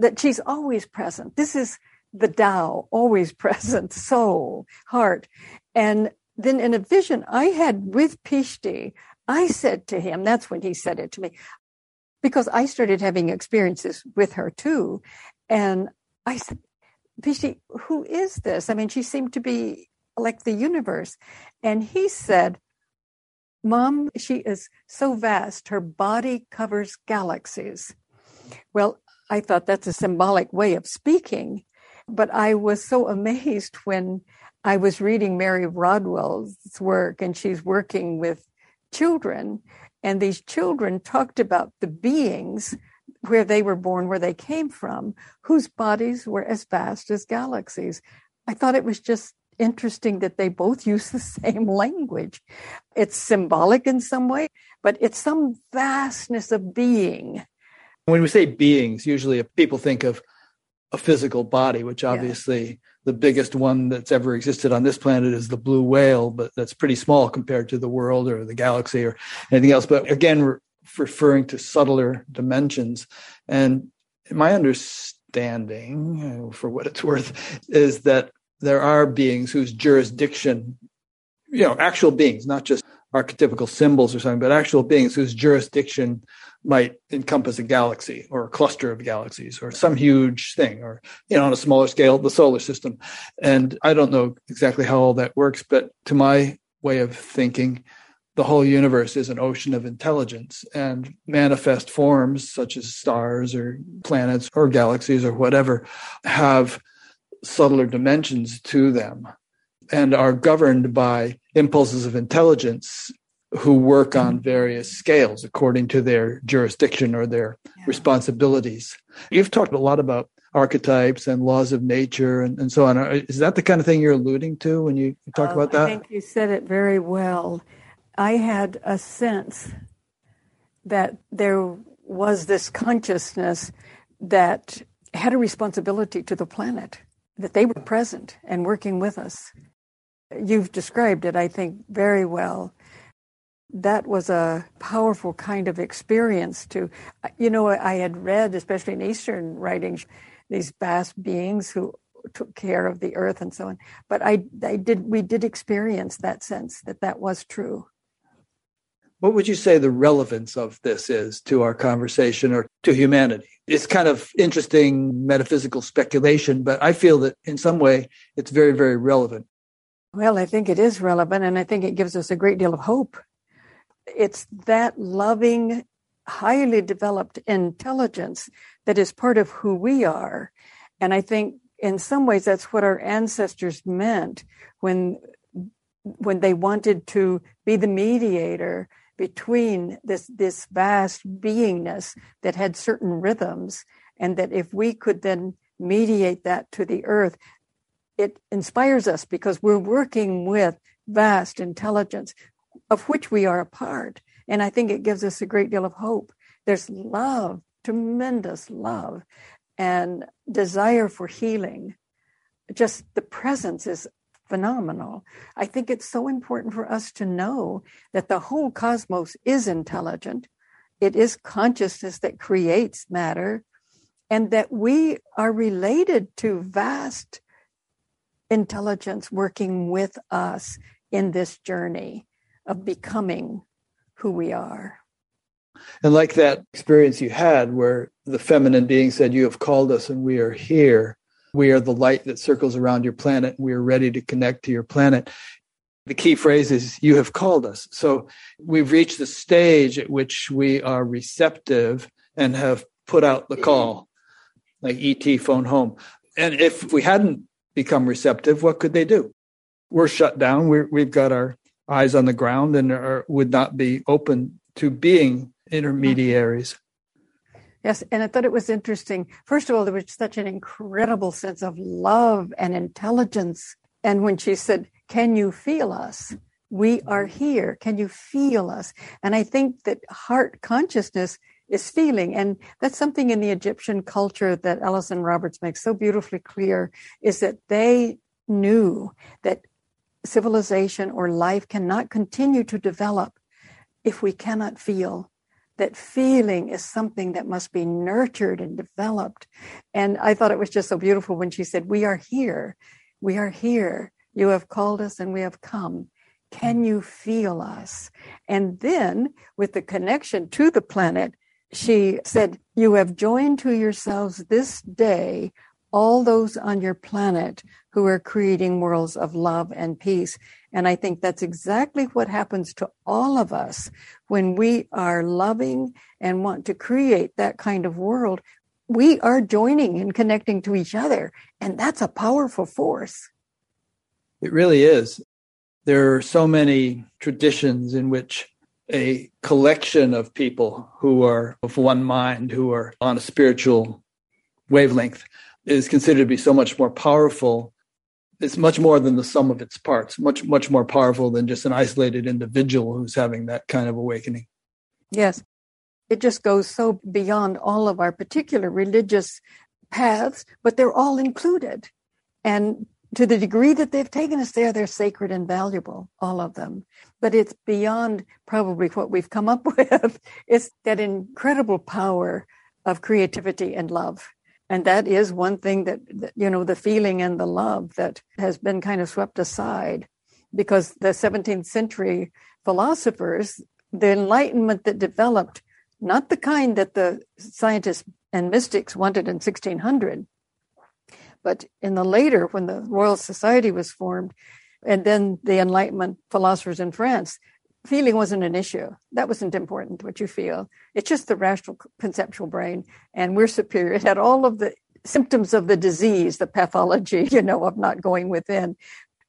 that she's always present. This is the Tao, always present, soul, heart. And then in a vision I had with Pishti, I said to him, that's when he said it to me, because I started having experiences with her too. And I said, Pishti, who is this? I mean, she seemed to be like the universe. And he said, Mom, she is so vast, her body covers galaxies. Well, I thought that's a symbolic way of speaking, but I was so amazed when I was reading Mary Rodwell's work and she's working with children, and these children talked about the beings where they were born, where they came from, whose bodies were as vast as galaxies. I thought it was just interesting that they both use the same language. It's symbolic in some way, but it's some vastness of being.
When we say beings, usually people think of a physical body, which obviously. The biggest one that's ever existed on this planet is the blue whale, but that's pretty small compared to the world or the galaxy or anything else. But again, referring to subtler dimensions. And my understanding, for what it's worth, is that there are beings whose jurisdiction, you know, actual beings, not just archetypical symbols or something, but actual beings whose jurisdiction might encompass a galaxy or a cluster of galaxies or some huge thing or you know on a smaller scale the solar system. And i don't know exactly how all that works but to my way of thinking the whole universe is an ocean of intelligence and manifest forms such as stars or planets or galaxies or whatever have subtler dimensions to them and are governed by impulses of intelligence who work on various scales according to their jurisdiction or their yeah. responsibilities. You've talked a lot about archetypes and laws of nature and, and so on. Is that the kind of thing you're alluding to when you talk about um, that?
I think you said it very well. I had a sense that there was this consciousness that had a responsibility to the planet, that they were present and working with us. You've described it, I think, very well. That was a powerful kind of experience to, you know, I had read, especially in Eastern writings, these vast beings who took care of the earth and so on. But I, I did, we did experience that sense that that was true.
What would you say the relevance of this is to our conversation or to humanity? It's kind of interesting metaphysical speculation, but I feel that in some way it's very, very relevant.
Well, I think it is relevant, and I think it gives us a great deal of hope. It's that loving, highly developed intelligence that is part of who we are. And I think in some ways that's what our ancestors meant when when they wanted to be the mediator between this this vast beingness that had certain rhythms and that if we could then mediate that to the earth it inspires us because we're working with vast intelligence of which we are a part and i think it gives us a great deal of hope there's love tremendous love and desire for healing just the presence is phenomenal. I think it's so important for us to know that the whole cosmos is intelligent. It is consciousness that creates matter, and that we are related to vast intelligence working with us in this journey of becoming who we are.
And like that experience you had where the feminine being said, You have called us and we are here. We are the light that circles around your planet. We are ready to connect to your planet. The key phrase is, You have called us. So we've reached the stage at which we are receptive and have put out the call, like ET phone home. And if we hadn't become receptive, what could they do? We're shut down. we have got our eyes on the ground and are, would not be open to being intermediaries.
Yes, and I thought it was interesting. First of all, there was such an incredible sense of love and intelligence. And when she said, Can you feel us? We are here. Can you feel us? And I think that heart consciousness is feeling. And that's something in the Egyptian culture that Alison Roberts makes so beautifully clear is that they knew that civilization or life cannot continue to develop if we cannot feel. That feeling is something that must be nurtured and developed. And I thought it was just so beautiful when she said, We are here. We are here. You have called us and we have come. Can you feel us? And then, with the connection to the planet, she said, You have joined to yourselves this day all those on your planet who are creating worlds of love and peace. And I think that's exactly what happens to all of us when we are loving and want to create that kind of world. We are joining and connecting to each other. And that's a powerful force.
It really is. There are so many traditions in which a collection of people who are of one mind, who are on a spiritual wavelength, is considered to be so much more powerful. It's much more than the sum of its parts, much, much more powerful than just an isolated individual who's having that kind of awakening.
Yes. It just goes so beyond all of our particular religious paths, but they're all included. And to the degree that they've taken us there, they're sacred and valuable, all of them. But it's beyond probably what we've come up with. It's that incredible power of creativity and love. And that is one thing that, that, you know, the feeling and the love that has been kind of swept aside because the 17th century philosophers, the enlightenment that developed, not the kind that the scientists and mystics wanted in 1600, but in the later, when the Royal Society was formed, and then the Enlightenment philosophers in France, feeling wasn't an issue. That wasn't important, what you feel. It's just the rational conceptual brain. And we're superior. It had all of the symptoms of the disease, the pathology, you know, of not going within.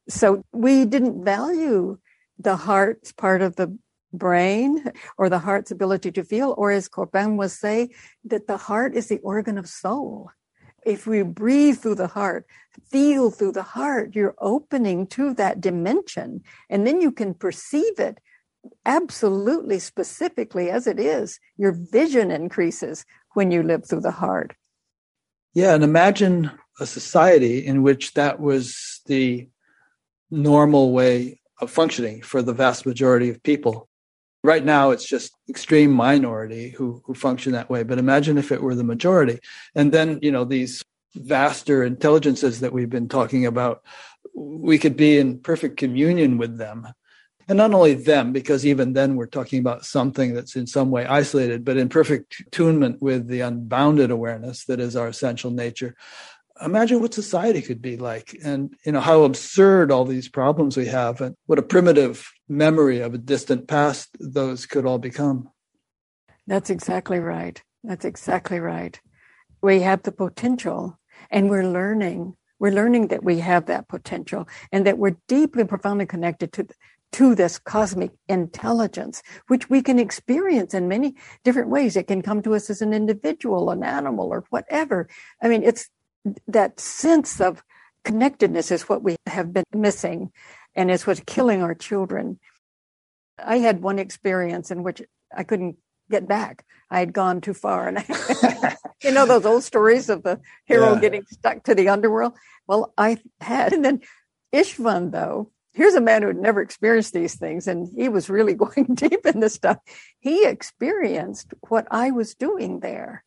So we didn't value the heart's part of the brain or the heart's ability to feel, or as Corbin was say, that the heart is the organ of soul. If we breathe through the heart, feel through the heart, you're opening to that dimension, and then you can perceive it absolutely specifically as it is, your vision increases when you live through the heart.
Yeah, and imagine a society in which that was the normal way of functioning for the vast majority of people. Right now, it's just extreme minority who, who function that way. But imagine if it were the majority. And then, you know, these vaster intelligences that we've been talking about, we could be in perfect communion with them and not only them, because even then we're talking about something that's in some way isolated, but in perfect attunement with the unbounded awareness that is our essential nature. Imagine what society could be like, and you know how absurd all these problems we have, and what a primitive memory of a distant past those could all become.
That's exactly right. That's exactly right. We have the potential, and we're learning we're learning that we have that potential and that we're deeply profoundly connected to to this cosmic intelligence, which we can experience in many different ways. It can come to us as an individual, an animal, or whatever. I mean, it's that sense of connectedness is what we have been missing, and it's what's killing our children. I had one experience in which I couldn't get back. I had gone too far, and I, you know those old stories of the hero yeah. getting stuck to the underworld. Well, I had, and then Istvan, though here's a man who had never experienced these things and he was really going deep in this stuff he experienced what i was doing there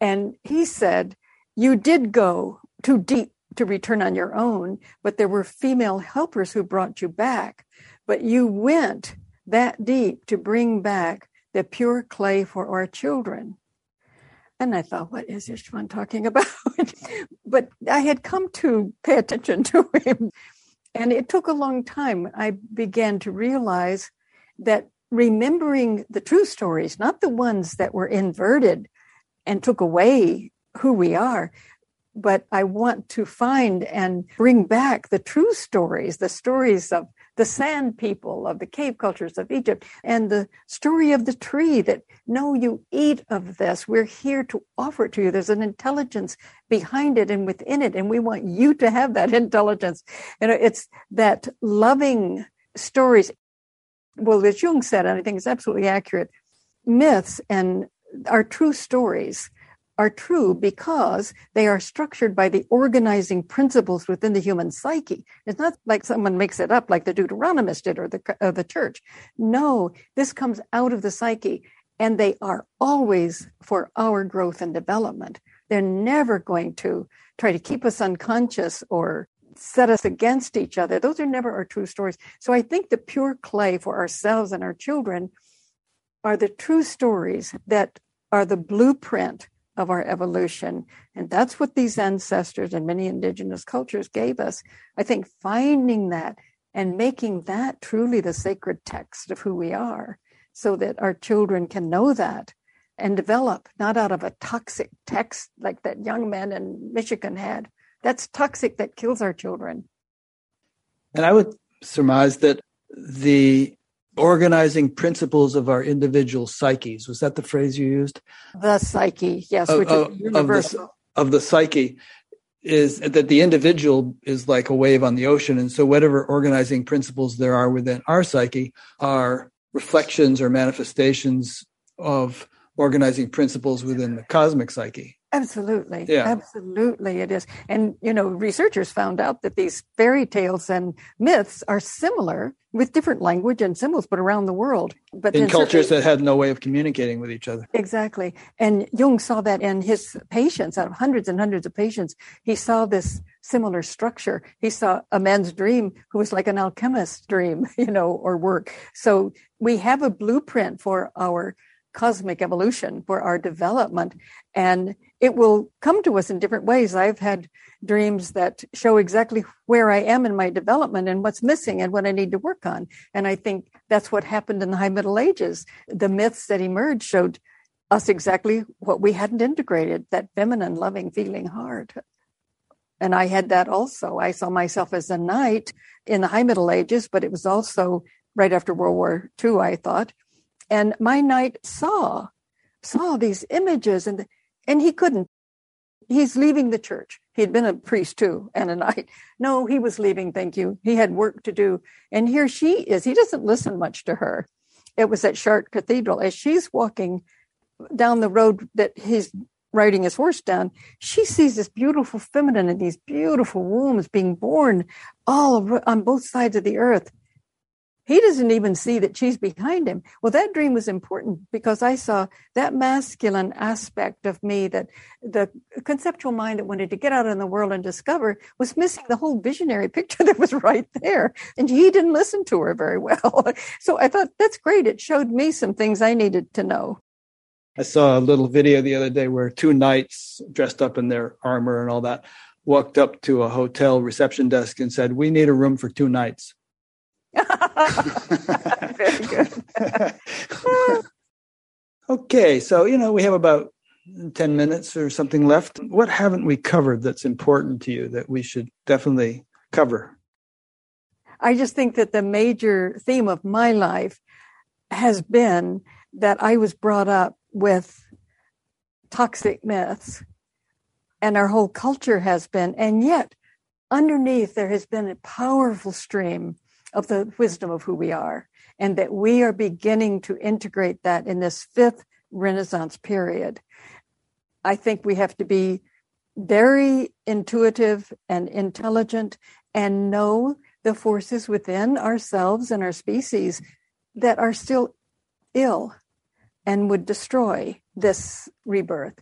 and he said you did go too deep to return on your own but there were female helpers who brought you back but you went that deep to bring back the pure clay for our children and I thought, what is Istvan talking about? but I had come to pay attention to him and it took a long time. I began to realize that remembering the true stories, not the ones that were inverted and took away who we are, but I want to find and bring back the true stories, the stories of the San people, of the cave cultures of Egypt, and the story of the tree that no, you eat of this. We're here to offer it to you. There's an intelligence behind it and within it, and we want you to have that intelligence. You know, it's that loving stories. Well, as Jung said, and I think it's absolutely accurate, myths and our true stories are true because they are structured by the organizing principles within the human psyche. It's not like someone makes it up like the Deuteronomist did or the, or the church. No, this comes out of the psyche and they are always for our growth and development. They're never going to try to keep us unconscious or set us against each other. Those are never our true stories. So I think the pure clay for ourselves and our children are the true stories that are the blueprint of our evolution. And that's what these ancestors and many indigenous cultures gave us. I think finding that and making that truly the sacred text of who we are so that our children can know that and develop, not out of a toxic text like that young man in Michigan had. That's toxic that kills our children.
And I would surmise that the organizing principles of our individual psyches. Was that the phrase you used?
The psyche, yes, of, which of, is universal.
Of the, of the psyche is that the individual is like a wave on the ocean. And so whatever organizing principles there are within our psyche are reflections or manifestations of organizing principles within the cosmic psyche.
Absolutely. Yeah. Absolutely it is. And you know, researchers found out that these fairy tales and myths are similar with different language and symbols but around the world. But
in cultures that had no way of communicating with each other.
Exactly. And Jung saw that in his patients, out of hundreds and hundreds of patients, he saw this similar structure. He saw a man's dream who was like an alchemist's dream, you know, or work. So we have a blueprint for our cosmic evolution for our development and it will come to us in different ways. I've had dreams that show exactly where i am in my development and what's missing and what i need to work on. And i think that's what happened in the high middle ages. The myths that emerged showed us exactly what we hadn't integrated that feminine loving feeling heart. And i had that also. I saw myself as a knight in the high middle ages but it was also right after world war ii i thought. And my knight saw saw these images and and he couldn't. He's leaving the church. He'd been a priest too and a knight no he was leaving thank you. He had work to do. And here she is. He doesn't listen much to her. It was at chartres cathedral. As she's walking down the road that he's riding his horse down she sees this beautiful feminine and these beautiful wombs being born all on both sides of the earth he doesn't even see that she's behind him. Well, that dream was important because I saw that masculine aspect of me that the conceptual mind that wanted to get out in the world and discover was missing the whole visionary picture that was right there. And he didn't listen to her very well. So I thought that's great. It showed me some things I needed to know.
I saw a little video the other day where two knights dressed up in their armor and all that walked up to a hotel reception desk and said, We need a room for two knights. Very good. okay, so you know we have about 10 minutes or something left. What haven't we covered that's important to you that we should definitely cover?
I just think that the major theme of my life has been that I was brought up with toxic myths, and our whole culture has been, and yet underneath there has been a powerful stream of the wisdom of who we are, and that we are beginning to integrate that in this fifth Renaissance period. I think we have to be very intuitive and intelligent and know the forces within ourselves and our species that are still ill and would destroy this rebirth.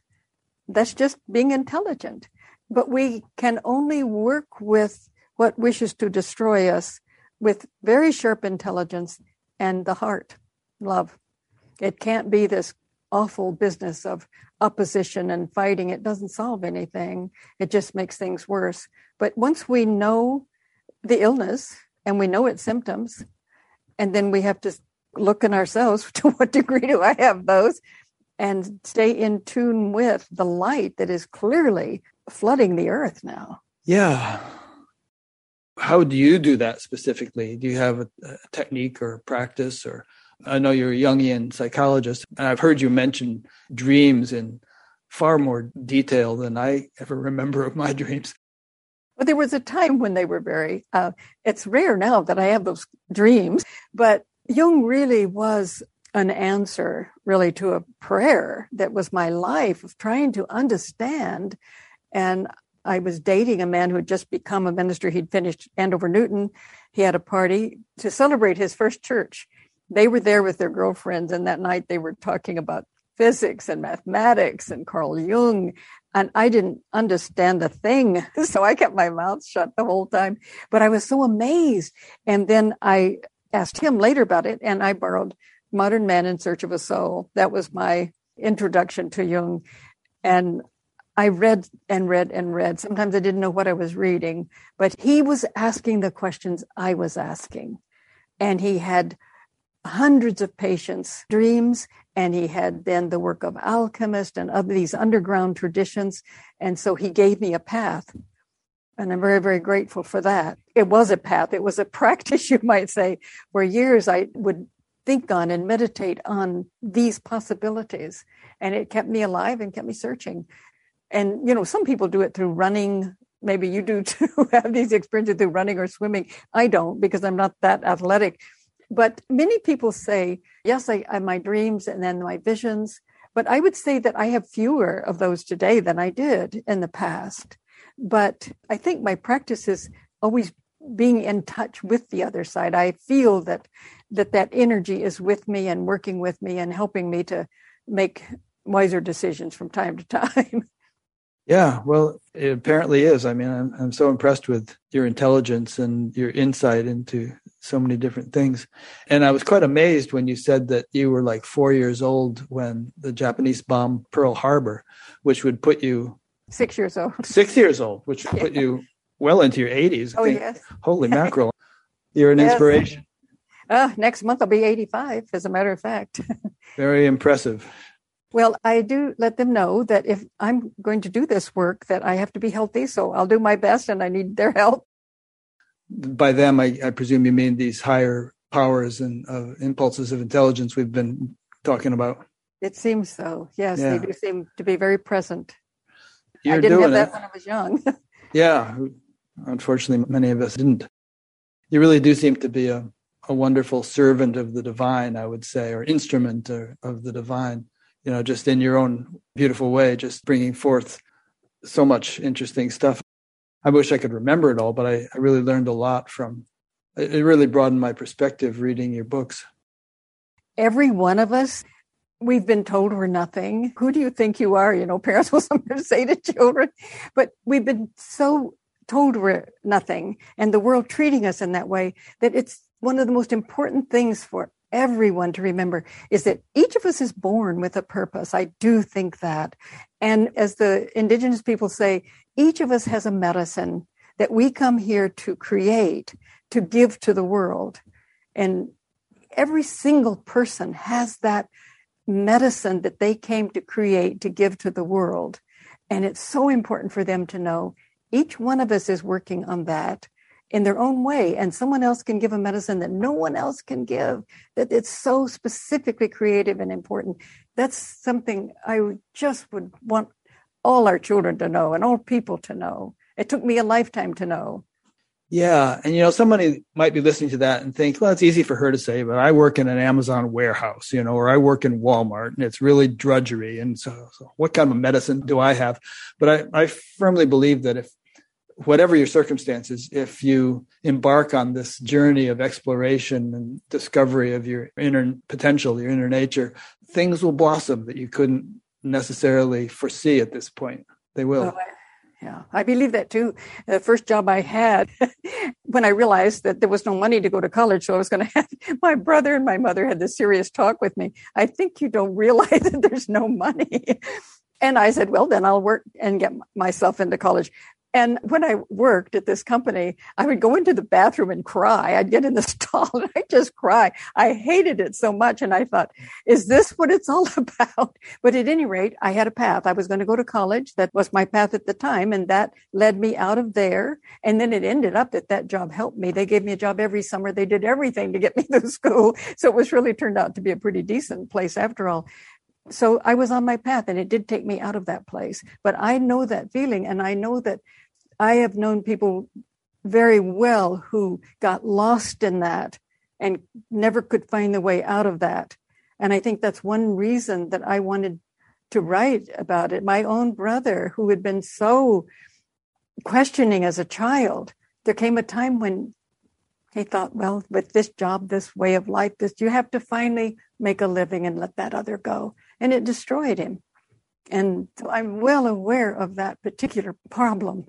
That's just being intelligent. But we can only work with what wishes to destroy us with very sharp intelligence and the heart, love. It can't be this awful business of opposition and fighting. It doesn't solve anything. It just makes things worse. But once we know the illness and we know its symptoms, and then we have to look in ourselves to what degree do I have those and stay in tune with the light that is clearly flooding the earth now.
Yeah how do you do that specifically? Do you have a, a technique or practice or I know you're a Jungian psychologist, and I've heard you mention dreams in far more detail than I ever remember of my dreams.
Well, there was a time when they were very, uh, it's rare now that I have those dreams, but Jung really was an answer really to a prayer that was my life of trying to understand. And I was dating a man who had just become a minister. He'd finished Andover Newton. He had a party to celebrate his first church. They were there with their girlfriends, and that night they were talking about physics and mathematics and Carl Jung. And I didn't understand a thing. So I kept my mouth shut the whole time. But I was so amazed. And then I asked him later about it, and I borrowed Modern Man in Search of a Soul. That was my introduction to Jung. And I read and read and read. Sometimes I didn't know what I was reading, but he was asking the questions I was asking. And he had hundreds of patients' dreams, and he had then the work of alchemists and of these underground traditions. And so he gave me a path. And I'm very, very grateful for that. It was a path. It was a practice, you might say. For years, I would think on and meditate on these possibilities. And it kept me alive and kept me searching. And, you know, some people do it through running. Maybe you do too, have these experiences through running or swimming. I don't because I'm not that athletic. But many people say, yes, I, I my dreams and then my visions. But I would say that I have fewer of those today than I did in the past. But I think my practice is always being in touch with the other side. I feel that that that energy is with me and working with me and helping me to make wiser decisions from time to time.
Yeah, well, it apparently is. I mean, I'm I'm so impressed with your intelligence and your insight into so many different things. And I was quite amazed when you said that you were like 4 years old when the Japanese bombed Pearl Harbor, which would put you
6 years old.
6 years old, which would yeah. put you well into your 80s.
I oh, think. yes.
Holy mackerel. You're an yes. inspiration.
Uh, next month I'll be 85, as a matter of fact.
Very impressive.
Well, I do let them know that if I'm going to do this work, that I have to be healthy. So I'll do my best and I need their help.
By them, I, I presume you mean these higher powers and uh, impulses of intelligence we've been talking about.
It seems so. Yes, yeah. they do seem to be very present.
You're
I didn't have that
it.
when I was young.
yeah, unfortunately, many of us didn't. You really do seem to be a, a wonderful servant of the divine, I would say, or instrument or, of the divine you know, just in your own beautiful way, just bringing forth so much interesting stuff. I wish I could remember it all, but I, I really learned a lot from it. really broadened my perspective reading your books.
Every one of us, we've been told we're nothing. Who do you think you are? You know, parents will sometimes say to children, but we've been so told we're nothing and the world treating us in that way that it's one of the most important things for everyone to remember is that each of us is born with a purpose. I do think that. And as the indigenous people say, each of us has a medicine that we come here to create, to give to the world. And every single person has that medicine that they came to create to give to the world. And it's so important for them to know each one of us is working on that in their own way and someone else can give a medicine that no one else can give that it's so specifically creative and important. That's something i just would want all our children to know and all people to know. It took me a lifetime to know.
Yeah and you know somebody might be listening to that and think well it's easy for her to say but i work in an amazon warehouse you know or i work in walmart and it's really drudgery and so, so what kind of medicine do i have? But I, I firmly believe that if whatever your circumstances, if you embark on this journey of exploration and discovery of your inner potential, your inner nature, things will blossom that you couldn't necessarily foresee at this point. They will. Oh,
yeah, I believe that too. The first job I had, when I realized that there was no money to go to college, so I was going to have my brother and my mother had this serious talk with me. I think you don't realize that there's no money. And I said, well, then I'll work and get myself into college. And when I worked at this company, I would go into the bathroom and cry. I'd get in the stall and I'd just cry. I hated it so much. And I thought, is this what it's all about? But at any rate, I had a path. I was going to go to college. That was my path at the time. And that led me out of there. And then it ended up that that job helped me. They gave me a job every summer. They did everything to get me through school. So it was really turned out to be a pretty decent place after all so I was on my path and it did take me out of that place. But I know that feeling and I know that I have known people very well who got lost in that and never could find the way out of that. And I think that's one reason that I wanted to write about it. My own brother, who had been so questioning as a child, there came a time when he thought, well, with this job, this way of life, this, you have to finally make a living and let that other go. And it destroyed him. And I'm well aware of that particular problem.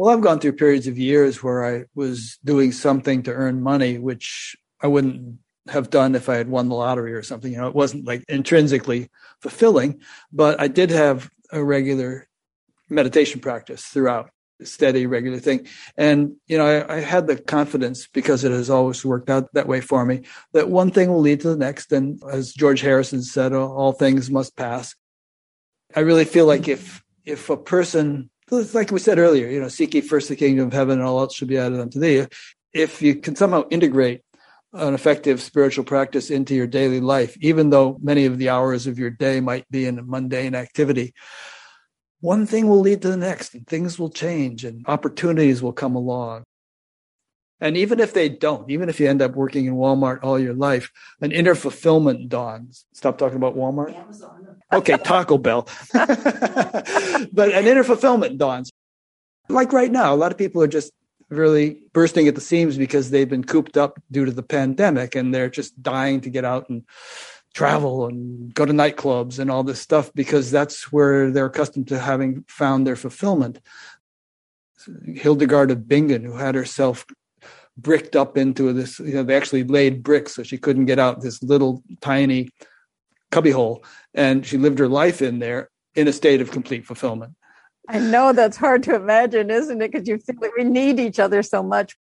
Well, I've gone through periods of years where I was doing something to earn money, which I wouldn't have done if I had won the lottery or something. You know, it wasn't like intrinsically fulfilling, but I did have a regular meditation practice throughout steady, regular thing. And, you know, I, I, had the confidence because it has always worked out that way for me that one thing will lead to the next. And as George Harrison said, all things must pass. I really feel like if, if a person, like we said earlier, you know, seek ye first the kingdom of heaven and all else should be added unto thee. If you can somehow integrate an effective spiritual practice into your daily life, even though many of the hours of your day might be in a mundane activity. One thing will lead to the next, and things will change, and opportunities will come along. And even if they don't, even if you end up working in Walmart all your life, an inner fulfillment dawns. Stop talking about Walmart. Amazon. Okay, Taco Bell. but an inner fulfillment dawns. Like right now, a lot of people are just really bursting at the seams because they've been cooped up due to the pandemic and they're just dying to get out and travel and go to nightclubs and all this stuff because that's where they're accustomed to having found their fulfillment. Hildegard of Bingen, who had herself bricked up into this, you know, they actually laid bricks so she couldn't get out this little tiny cubbyhole. And she lived her life in there in a state of complete fulfillment.
I know that's hard to imagine, isn't it? Because you feel that we need each other so much.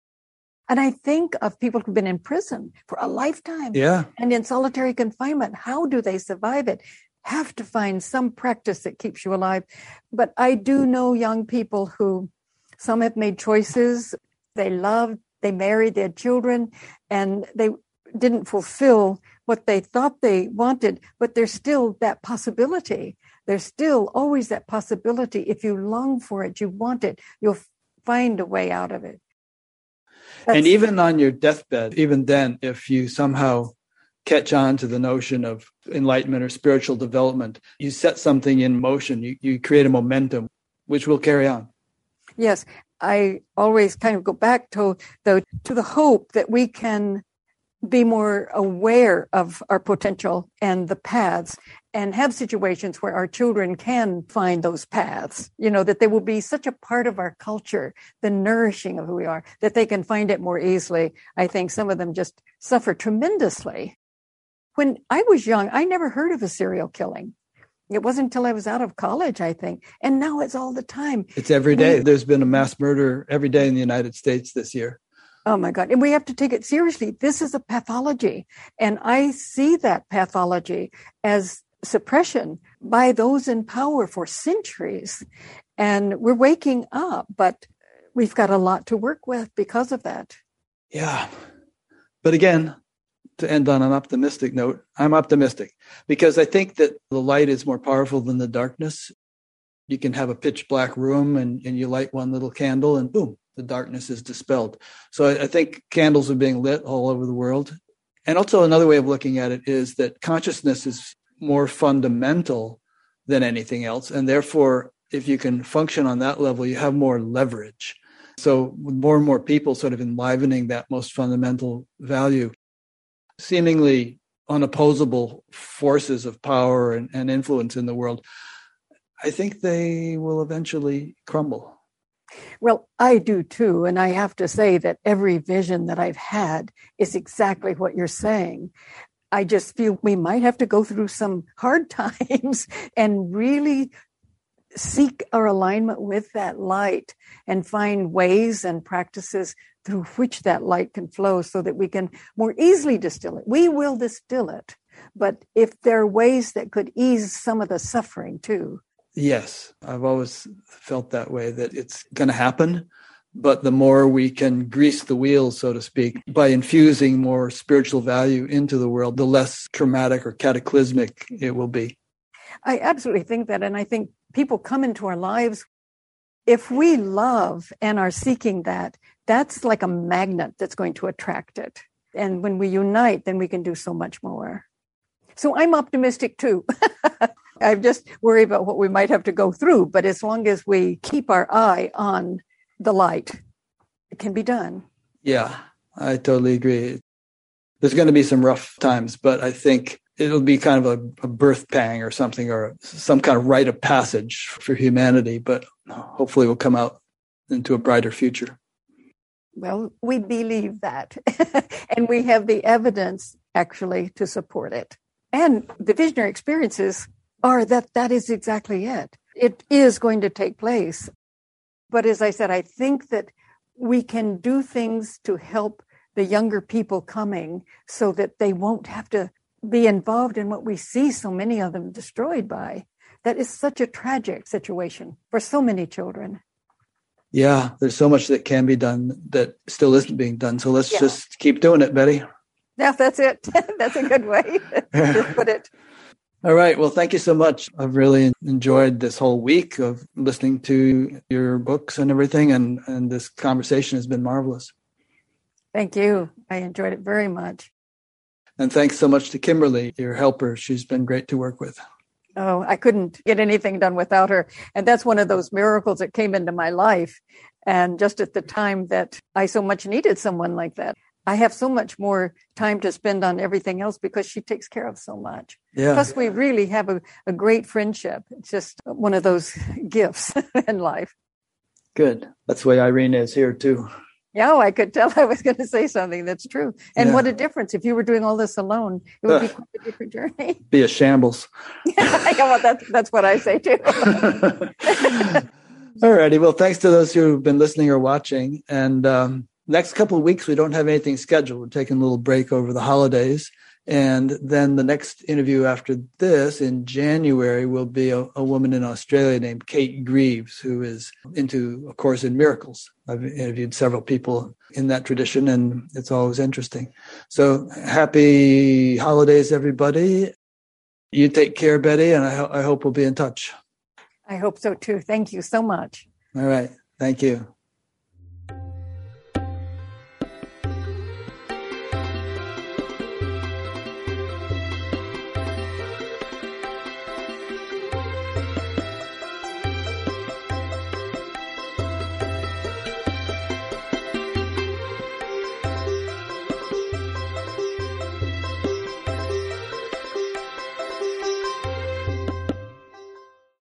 And I think of people who've been in prison for a lifetime
yeah.
and in solitary confinement. How do they survive it? Have to find some practice that keeps you alive. But I do know young people who some have made choices. They loved, they married, their children, and they didn't fulfill what they thought they wanted, but there's still that possibility there's still always that possibility. If you long for it, you want it, you'll find a way out of it.
That's, and even on your deathbed, even then, if you somehow catch on to the notion of enlightenment or spiritual development, you set something in motion, you, you create a momentum which will carry on.
Yes. I always kind of go back to though to the hope that we can be more aware of our potential and the paths and have situations where our children can find those paths you know that they will be such a part of our culture the nourishing of who we are that they can find it more easily i think some of them just suffer tremendously when i was young i never heard of a serial killing it wasn't until I was out of college, I think. And now it's all the time.
It's every day. There's been a mass murder every day in the United States this year.
Oh my God. And we have to take it seriously. This is a pathology. And I see that pathology as suppression by those in power for centuries. And we're waking up, but we've got a lot to work with because of that.
Yeah. But again, to end on an optimistic note, I'm optimistic because I think that the light is more powerful than the darkness. You can have a pitch black room and, and you light one little candle and boom, the darkness is dispelled. So I, I think candles are being lit all over the world. And also another way of looking at it is that consciousness is more fundamental than anything else. And therefore, if you can function on that level, you have more leverage. So with more and more people sort of enlivening that most fundamental value, seemingly unopposable forces of power and, and influence in the world, I think they will eventually crumble.
Well, I do too. And I have to say that every vision that I've had is exactly what you're saying. I just feel we might have to go through some hard times and really seek our alignment with that light and find ways and practices through which that light can flow so that we can more easily distill it. We will distill it. But if there are ways that could ease some of the suffering too,
Yes, I've always felt that way that it's going to happen. But the more we can grease the wheels, so to speak, by infusing more spiritual value into the world, the less traumatic or cataclysmic it will be.
I absolutely think that. And I think people come into our lives. If we love and are seeking that, that's like a magnet that's going to attract it. And when we unite, then we can do so much more. So I'm optimistic too. I just worry about what we might have to go through. But as long as we keep our eye on the light, it can be done.
Yeah, I totally agree. There's going to be some rough times, but I think it'll be kind of a, a, birth pang or something, or some kind of rite of passage for humanity. But hopefully, we'll come out into a brighter future.
Well, we believe that. and we have the evidence actually to support it. And the visionary experiences are that that is exactly it. It is going to take place. But as I said, I think that we can do things to help the younger people coming so that they won't have to be involved in what we see so many of them destroyed by. That is such a tragic situation for so many children.
Yeah, there's so much that can be done that still isn't being done. So let's yeah. just keep doing it, Betty.
Yeah, that's it. that's a good way to put it.
All right. Well, thank you so much. I've really enjoyed this whole week of listening to your books and everything, and, and this conversation has been marvelous.
Thank you. I enjoyed it very much.
And thanks so much to Kimberly, your helper. She's been great to work with.
Oh, I couldn't get anything done without her. And that's one of those miracles that came into my life. And just at the time that I so much needed someone like that. I have so much more time to spend on everything else because she takes care of so much. Yeah. Plus, we really have a, a great friendship. It's just one of those gifts in life.
Good. That's the way Irene is here, too.
Yeah, oh, I could tell I was going to say something that's true. And yeah. what a difference. If you were doing all this alone, it would be quite a different journey.
Be a shambles.
yeah, well, that's, that's what I say too.
all righty. Well, thanks to those who've been listening or watching. And um, next couple of weeks, we don't have anything scheduled. We're taking a little break over the holidays. And then the next interview after this in January will be a, a, woman in Australia named Kate Greaves, who is into A Course in Miracles. I've interviewed several people in that tradition, and it's always interesting. So happy holidays, everybody. You take care, Betty, and I, I hope we'll be in touch.
I hope so too. Thank you so much.
All right. Thank you.